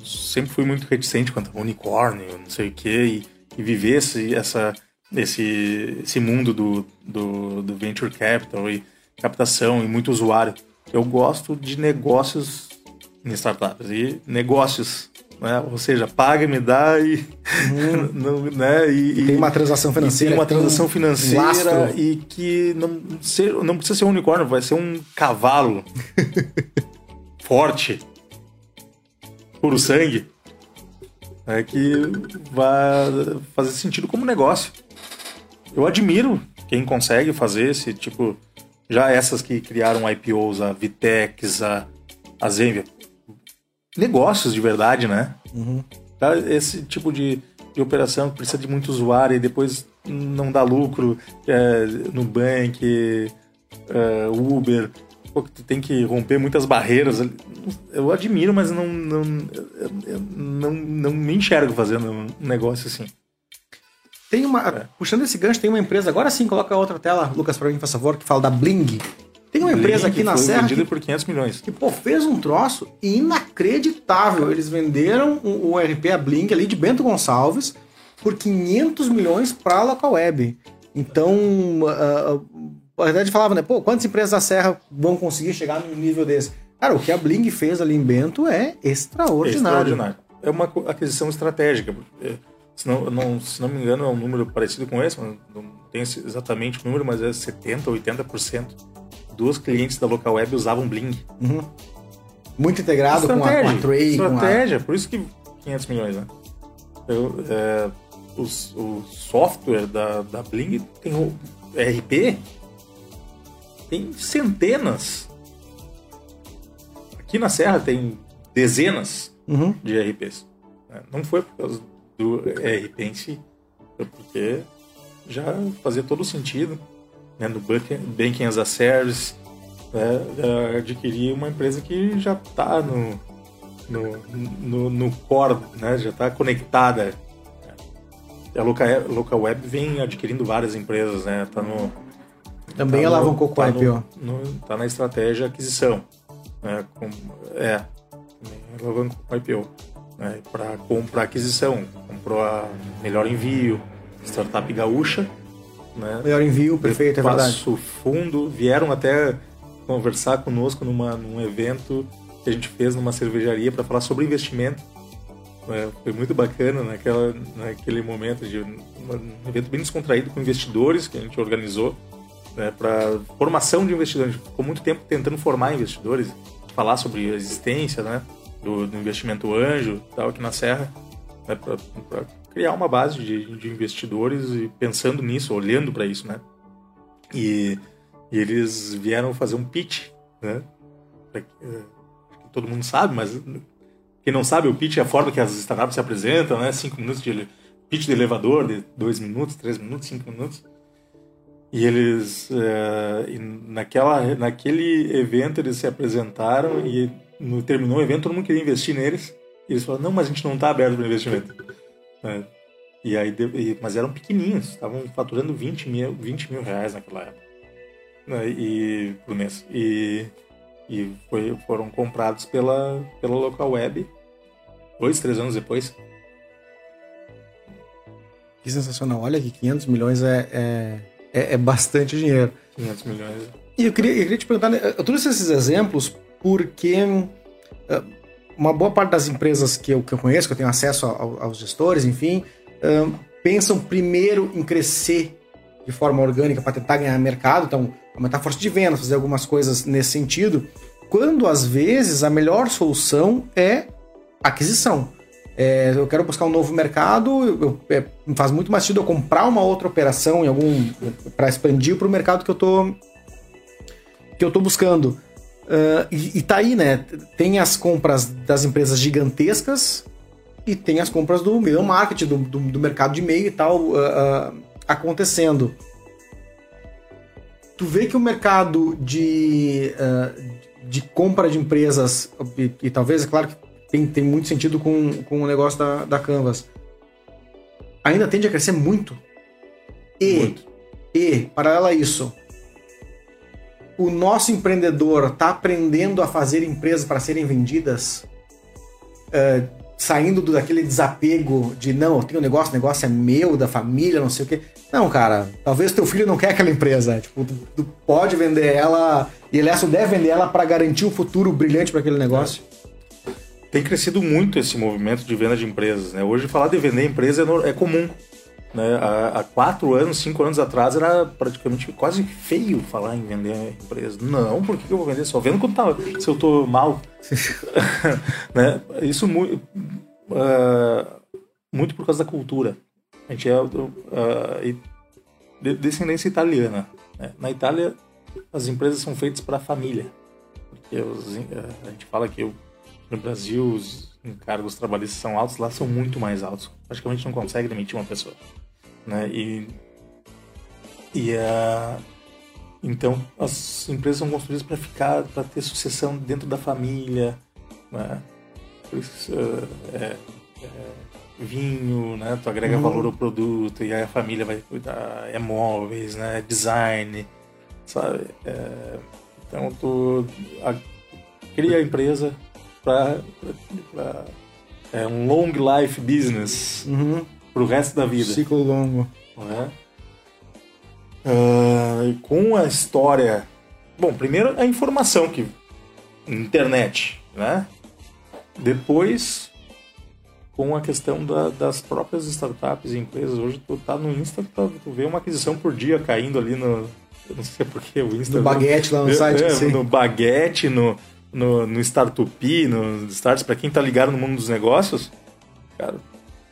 sempre fui muito reticente quanto a unicórnio, não sei o quê, e, e viver esse, essa, esse, esse mundo do, do, do venture capital e captação e muito usuário. Eu gosto de negócios em startups e negócios né? Ou seja, paga, me dá e, Uhum. não, né? E, E tem uma transação financeira. tem uma um transação financeira lastro. e que não, ser, não precisa ser um unicórnio, vai ser um cavalo forte, puro sangue, é que vai fazer sentido como negócio. Eu admiro quem consegue fazer esse tipo. Já essas que criaram IPOs, a Vitex, a, a Zenvia. Negócios de verdade, né? Uhum. Tá? Esse tipo de, de operação que precisa de muito usuário e depois não dá lucro, é, Nubank, é, Uber, pô, tem que romper muitas barreiras. Eu admiro, mas não, não, não, não me enxergo fazendo um negócio assim. Tem uma. É. Puxando esse gancho, tem uma empresa. Agora sim, coloca outra tela, Lucas, pra mim, faz favor, que fala da Bling. Tem uma empresa aqui na Serra vendida que, por 500 milhões. que, pô, fez um troço inacreditável. Eles venderam o, o RP, a Bling, ali de Bento Gonçalves, por 500 milhões pra local web. Então, ah, ah, a verdade falava, né? Pô, quantas empresas da Serra vão conseguir chegar num nível desse? Cara, o que a Bling fez ali em Bento é extraordinário. Extraordinário. É uma aquisição estratégica. Se não, não- se não me engano, é um número parecido com esse, mas não esse- exatamente o número, mas é 70%, 80% dos clientes da local web usavam Bling. Uhum. Muito integrado com a, com a Tray, com a... estratégia, por isso que 500 milhões, né? Eu, é, os- o software da, da Bling tem o RP, tem centenas. Aqui na Serra tem dezenas Uhum. de RPs. né? Não foi por causa do RP em si, foi porque já fazia todo sentido. Né? No Banking, as a Service, né? eh, adquirir uma empresa que já está no, no, no, no core, né? já está conectada. A local, local Web vem adquirindo várias empresas, né? Tá no, Também tá alavancou com a tá IPO. no- no- tá na estratégia aquisição. Né? Com, é, também alavancou com a IPO. Né? Para comprar aquisição. Comprou a Melhor Envio, Startup Gaúcha. Né? Melhor envio, perfeito, é verdade. Passo Fundo vieram até conversar conosco numa, num evento que a gente fez numa cervejaria para falar sobre investimento. É, foi muito bacana naquela, naquele momento de um evento bem descontraído com investidores que a gente organizou né, para formação de investidores. A gente ficou muito tempo tentando formar investidores, falar sobre a existência né, do, do investimento anjo tal aqui na Serra, né, para criar uma base de, de investidores e pensando nisso, olhando para isso, né? E, e eles vieram fazer um pitch, né? Pra eh, todo mundo sabe, mas quem não sabe, o pitch é a forma que as startups se apresentam, né? Cinco minutos de pitch de elevador, de dois minutos, três minutos, cinco minutos. E eles, eh, e naquela, naquele evento, eles se apresentaram e no, terminou o evento, todo mundo queria investir neles. E eles falaram, não, mas a gente não está aberto para investimento. É. E aí, e- mas eram pequenininhos, estavam faturando 20 mil, 20 mil reais naquela época. Né, E, por mês. E, e foi- foram comprados pela, pela local web dois, três anos depois. Que sensacional. Olha que 500 milhões é, é, é, é bastante dinheiro. 500 milhões. E eu queria, eu queria te perguntar, né, eu trouxe esses exemplos porque eh, uma boa parte das empresas que eu, que eu conheço, que eu tenho acesso ao- aos gestores, enfim, eh, pensam primeiro em crescer de forma orgânica para tentar ganhar mercado, então aumentar a força de venda, fazer algumas coisas nesse sentido, quando às vezes a melhor solução é aquisição. É, eu quero buscar um novo mercado, eu- é, faz muito mais sentido eu comprar uma outra operação em algum para expandir para o mercado que eu tô que eu tô buscando. Ah, e, e tá aí, né? Tem as compras das empresas gigantescas e tem as compras do middle market, do, do, do mercado de meio e tal ah, ah, acontecendo. Tu vê que o mercado de, de compra de empresas, e, e talvez, é claro que tem, tem muito sentido com, com o negócio da, da Canvas, ainda tende a crescer muito. E, Muito. e, paralelo a isso, o nosso empreendedor está aprendendo a fazer empresas para serem vendidas. É, saindo do, daquele desapego de não, eu tenho um negócio, o negócio é meu, da família, não sei o quê. Não, cara, talvez teu filho não quer aquela empresa. Tipo, tu, tu pode vender ela, e aliás, tu deve vender ela para garantir um futuro brilhante para aquele negócio. Tem crescido muito esse movimento de venda de empresas. Né? Hoje, falar de vender empresa é, é comum. Né? Há, há, quatro anos, cinco anos atrás, era praticamente quase feio falar em vender empresa. Não, por que eu vou vender? Só vendo quando tá, se eu tô mal. né? Isso muito, uh, muito por causa da cultura. A gente é uh, de descendência italiana. Né? Na Itália, as empresas são feitas para a família. Porque os, uh, a gente fala que no Brasil os encargos trabalhistas são altos, lá são muito mais altos. Praticamente não consegue demitir uma pessoa. Né? E, e uh, então as empresas são construídas para ficar, para ter sucessão dentro da família. Né? Isso, uh, é, é, vinho, né? Tu agrega uhum. valor ao produto e aí a família vai cuidar, é móveis, né? É design, sabe? É, então tu a, cria a empresa para é um long life business uhum. para o resto da vida. Ciclo longo. É? Uh, com a história. Bom, primeiro a informação que internet, né? Depois com a questão da, das próprias startups e empresas. Hoje tu tá no Insta, tu, tu vê uma aquisição por dia caindo ali no. Eu não sei porquê, o Insta. No baguete lá no é, site. É, no baguete, no, no, no Startup, no Starts, para quem tá ligado no mundo dos negócios. Cara,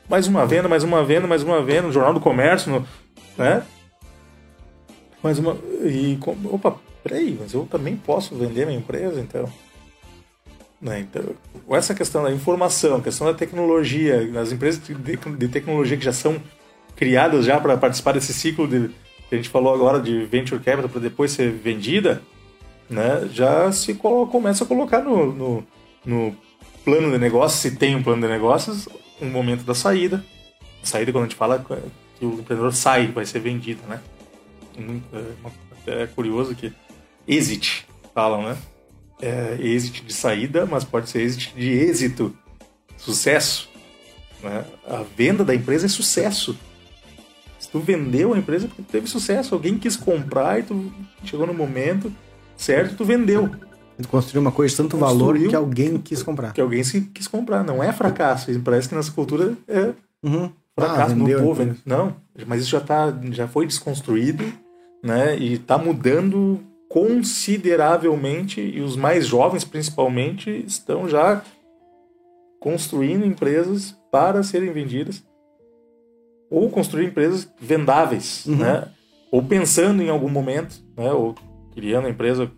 mais uma venda, mais uma venda, mais uma venda, no Jornal do Comércio, no, né? Mais uma. E. Opa, peraí, mas eu também posso vender minha empresa, então. Né? Então, essa questão da informação, questão da tecnologia, as empresas de, de tecnologia que já são criadas já para participar desse ciclo de, que a gente falou agora de venture capital para depois ser vendida, né? já se começa a colocar no, no, no plano de negócios, se tem um plano de negócios, um momento da saída. Saída quando a gente fala que o empreendedor sai, vai ser vendido, né? É, é curioso que exit falam, né? é, exit de saída, mas pode ser exit de êxito, sucesso. Né? A venda da empresa é sucesso. Se tu vendeu a empresa porque teve sucesso, alguém quis comprar e tu chegou no momento certo, tu vendeu. Tu construiu uma coisa de tanto Construiu valor que alguém quis comprar. Que alguém quis comprar. Não é fracasso. Parece que nessa cultura é uhum. fracasso. Ah, vendeu, não, tô, não, mas isso já, tá, já foi desconstruído né? e está mudando consideravelmente, e os mais jovens principalmente, estão já construindo empresas para serem vendidas ou construir empresas vendáveis, uhum. né? Ou pensando em algum momento, né? Ou criando a empresa.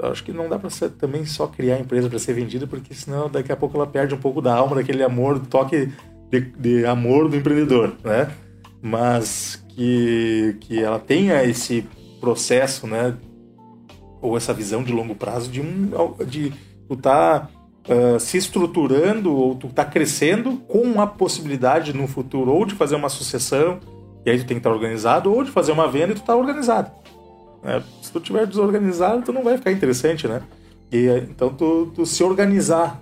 Acho que não dá para também só criar a empresa para ser vendida, porque senão daqui a pouco ela perde um pouco da alma daquele amor, do toque de, de amor do empreendedor, né? Mas que, que ela tenha esse processo, né? ou essa visão de longo prazo de um de tu tá uh, se estruturando ou tu tá crescendo com a possibilidade no futuro ou de fazer uma sucessão e aí tu tem que estar tá organizado ou de fazer uma venda e tu tá organizado né? se tu tiver desorganizado tu não vai ficar interessante né e então tu, tu se organizar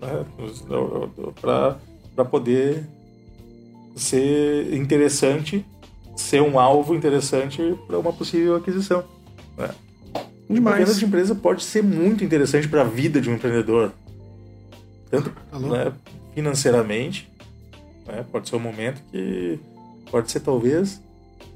né? para poder ser interessante ser um alvo interessante para uma possível aquisição né? Demais. Uma venda de empresa pode ser muito interessante para a vida de um empreendedor. Tanto né, financeiramente, né, pode ser um momento que pode ser talvez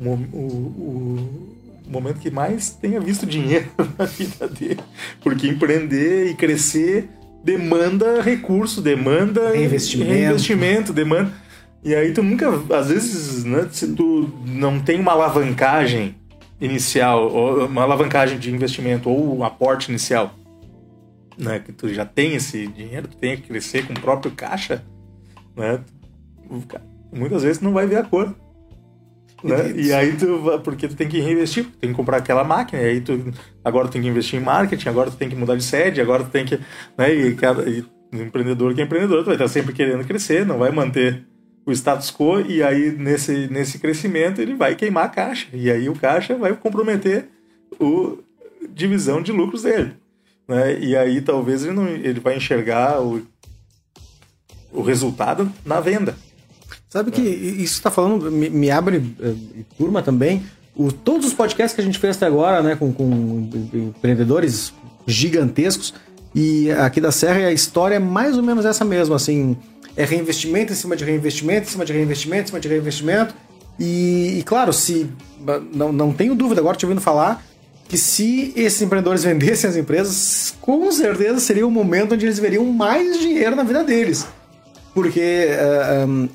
o, o, o, momento que mais tenha visto dinheiro na vida dele. Porque empreender e crescer demanda recurso, demanda investimento, investimento demanda. E aí tu nunca, às vezes, né, se tu não tem uma alavancagem inicial, uma alavancagem de investimento ou um aporte inicial, né, que tu já tem esse dinheiro, tu tem que crescer com o próprio caixa, né, muitas vezes tu não vai ver a cor. Né? E aí tu porque tu tem que reinvestir, tem que comprar aquela máquina, e aí tu agora tu tem que investir em marketing, agora tu tem que mudar de sede, agora tu tem que, né, e, cada, e empreendedor que é empreendedor, tu vai estar sempre querendo crescer, não vai manter o status quo e aí nesse, nesse crescimento ele vai queimar a caixa e aí o caixa vai comprometer o divisão de lucros dele né? e aí talvez ele não ele vai enxergar o o resultado na venda. Sabe que isso está falando, me, me abre uh, turma também. O, todos os podcasts que a gente fez até agora, né, com, com empreendedores gigantescos, e aqui da Serra a história é mais ou menos essa mesma, assim, é reinvestimento em cima de reinvestimento, em cima de reinvestimento, em cima de reinvestimento. E, e claro, se não, não tenho dúvida, agora te ouvindo falar, que se esses empreendedores vendessem as empresas, com certeza seria o momento onde eles veriam mais dinheiro na vida deles. Porque uh, um,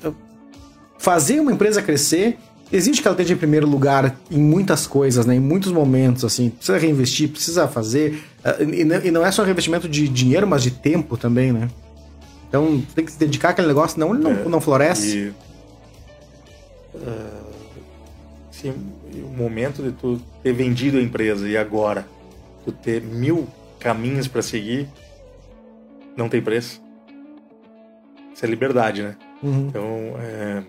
fazer uma empresa crescer existe que ela esteja em primeiro lugar em muitas coisas, né? Em muitos momentos, assim. Precisa reinvestir, precisa fazer. Uh, e, não é só investimento de dinheiro, mas de tempo também, né? Então tem que se dedicar àquele negócio, senão ele não, é, não floresce. E, uh, sim, o momento de tu ter vendido a empresa e agora tu ter mil caminhos para seguir, não tem preço. Isso é liberdade, né? Uhum. Então, é,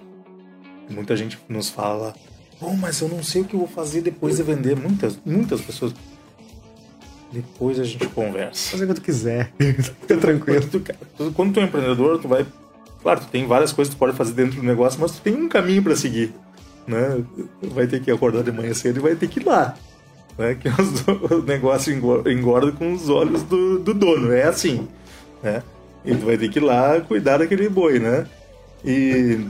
muita gente nos fala, oh, mas eu não sei o que eu vou fazer depois de vender. Muitas, muitas pessoas. Depois a gente conversa. Fazer o que tu quiser. Fica tranquilo. Quando tu, quando tu é empreendedor, tu vai. Claro, tu tem várias coisas que tu pode fazer dentro do negócio, mas tu tem um caminho para seguir. Né? Vai ter que acordar de manhã cedo e vai ter que ir lá. Né? Que o negócio engorda com os olhos do, do dono. É assim. Né? E tu vai ter que ir lá cuidar daquele boi, né? E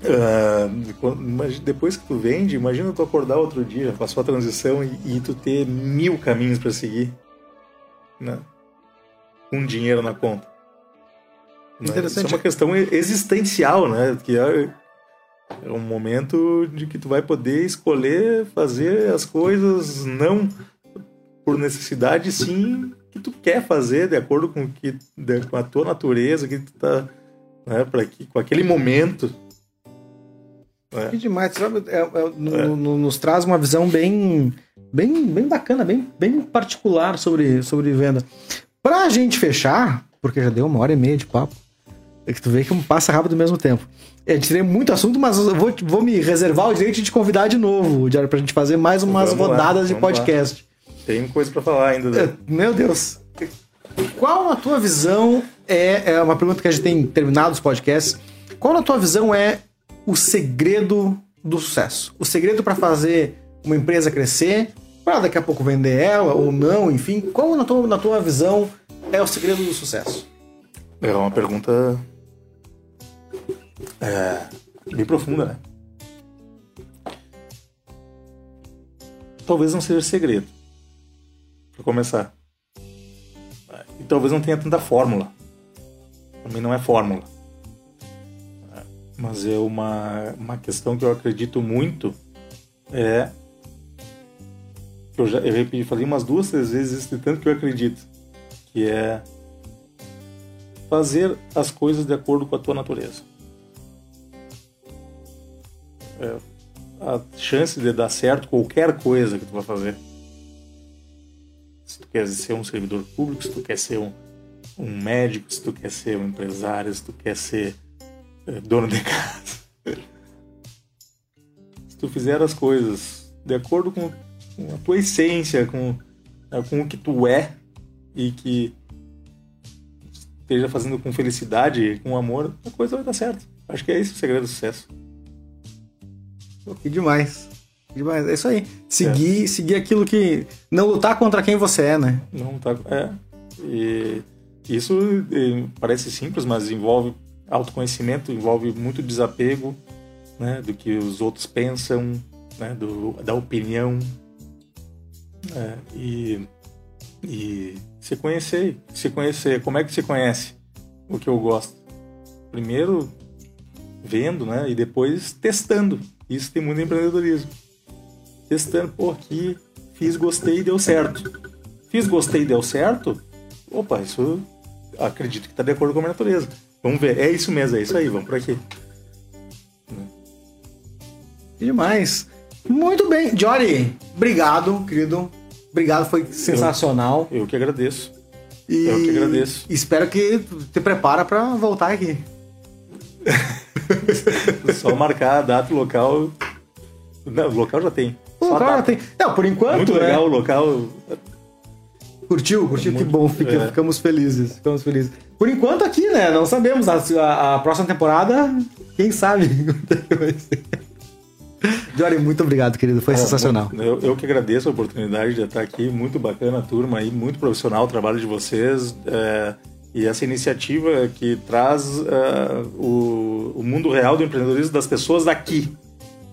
Uh, depois que tu vende, imagina tu acordar outro dia, passou a transição e, e tu ter mil caminhos para seguir, né? Com dinheiro na conta. Né? Isso é uma questão existencial, né? Que é, é um momento de que tu vai poder escolher fazer as coisas não por necessidade, sim que tu quer fazer de acordo com que com a tua natureza, que tu tá, né? Para que com aquele momento é. Que demais, sabe? É, é, no, é. no, nos traz uma visão bem, bem, bem bacana, bem, bem particular sobre, sobre venda. Pra gente fechar, porque já deu uma hora e meia de papo, é que tu vê que passa rápido ao mesmo tempo. É, a gente tem muito assunto, mas eu vou, vou me reservar o direito de te convidar de novo, Diário, pra gente fazer mais umas vamos rodadas lá, de podcast. Lá. Tem coisa para falar ainda. Né? Meu Deus. Qual a tua visão é, é uma pergunta que a gente tem terminado os podcasts. Qual a tua visão é o segredo do sucesso. O segredo para fazer uma empresa crescer, para daqui a pouco vender ela ou não, enfim. Qual, na tua, na tua visão, é o segredo do sucesso? É uma pergunta é, bem profunda, né? Talvez não seja segredo, para começar. E talvez não tenha tanta fórmula. Também não é fórmula mas é uma, uma questão que eu acredito muito é eu já eu repeti, falei umas duas, três vezes isso de tanto que eu acredito, que é fazer as coisas de acordo com a tua natureza. É, a chance de dar certo qualquer coisa que tu vai fazer. Se tu quer ser um servidor público, se tu quer ser um, um médico, se tu quer ser um empresário, se tu quer ser dono de casa. Se tu fizer as coisas de acordo com, com a tua essência, com, é, com o que tu é e que esteja fazendo com felicidade, com amor, a coisa vai dar certo. Acho que é esse o segredo do sucesso. Que demais. demais. É isso aí. Seguir, é. seguir aquilo que. Não lutar contra quem você é, né? Não lutar. É. E isso parece simples, mas envolve autoconhecimento envolve muito desapego né, do que os outros pensam, né, do, da opinião. Né, e, e se conhecer, se conhecer. Como é que se conhece o que eu gosto? Primeiro vendo, né, e depois testando. Isso tem muito empreendedorismo. Testando, pô, aqui fiz, gostei e deu certo. Fiz, gostei e deu certo. Opa, isso acredito que está de acordo com a minha natureza Vamos ver. É isso mesmo, é isso aí. Vamos por aqui. Demais. Muito bem. Jory, obrigado, querido. Obrigado, foi sensacional. Eu, eu que agradeço. E eu que agradeço. Espero que te prepara para voltar aqui. Só marcar a data, o local. Não, o local já tem. O local já tem. Não, por enquanto. Muito legal né? o local. Curtiu? Curtiu? que bom, fica, é. ficamos felizes. Ficamos felizes. Por enquanto aqui, né? Não sabemos. A, a, a próxima temporada, quem sabe? Jory, muito obrigado, querido. Foi é, sensacional. Eu, eu, que agradeço a oportunidade de estar aqui. Muito bacana a turma aí, muito profissional o trabalho de vocês. É, e essa iniciativa que traz é, o, o mundo real do empreendedorismo das pessoas daqui.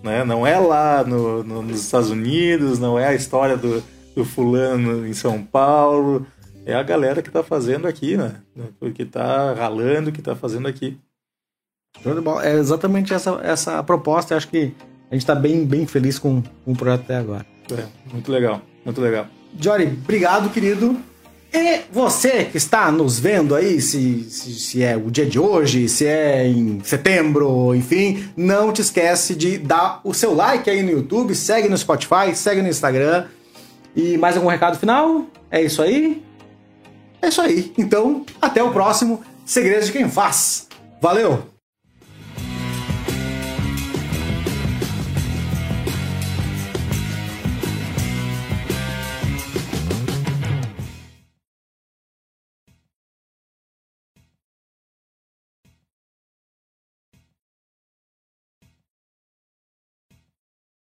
Né? Não é lá no, no, nos Estados Unidos, não é a história do, do fulano em São Paulo. É a galera que está fazendo aqui, né? Que está ralando, que está fazendo aqui. É exatamente essa, essa proposta. Acho que a gente está bem, bem feliz com, com o projeto até agora. É, muito legal, muito legal. Jory, obrigado, querido. E você que está nos vendo aí, se, se, se, é o dia de hoje, se é em setembro, enfim, não te esquece de dar o seu like aí no YouTube, segue no Spotify, segue no Instagram. E mais algum recado final? É isso aí? É isso aí. Então, até o próximo Segredos de Quem Faz. Valeu!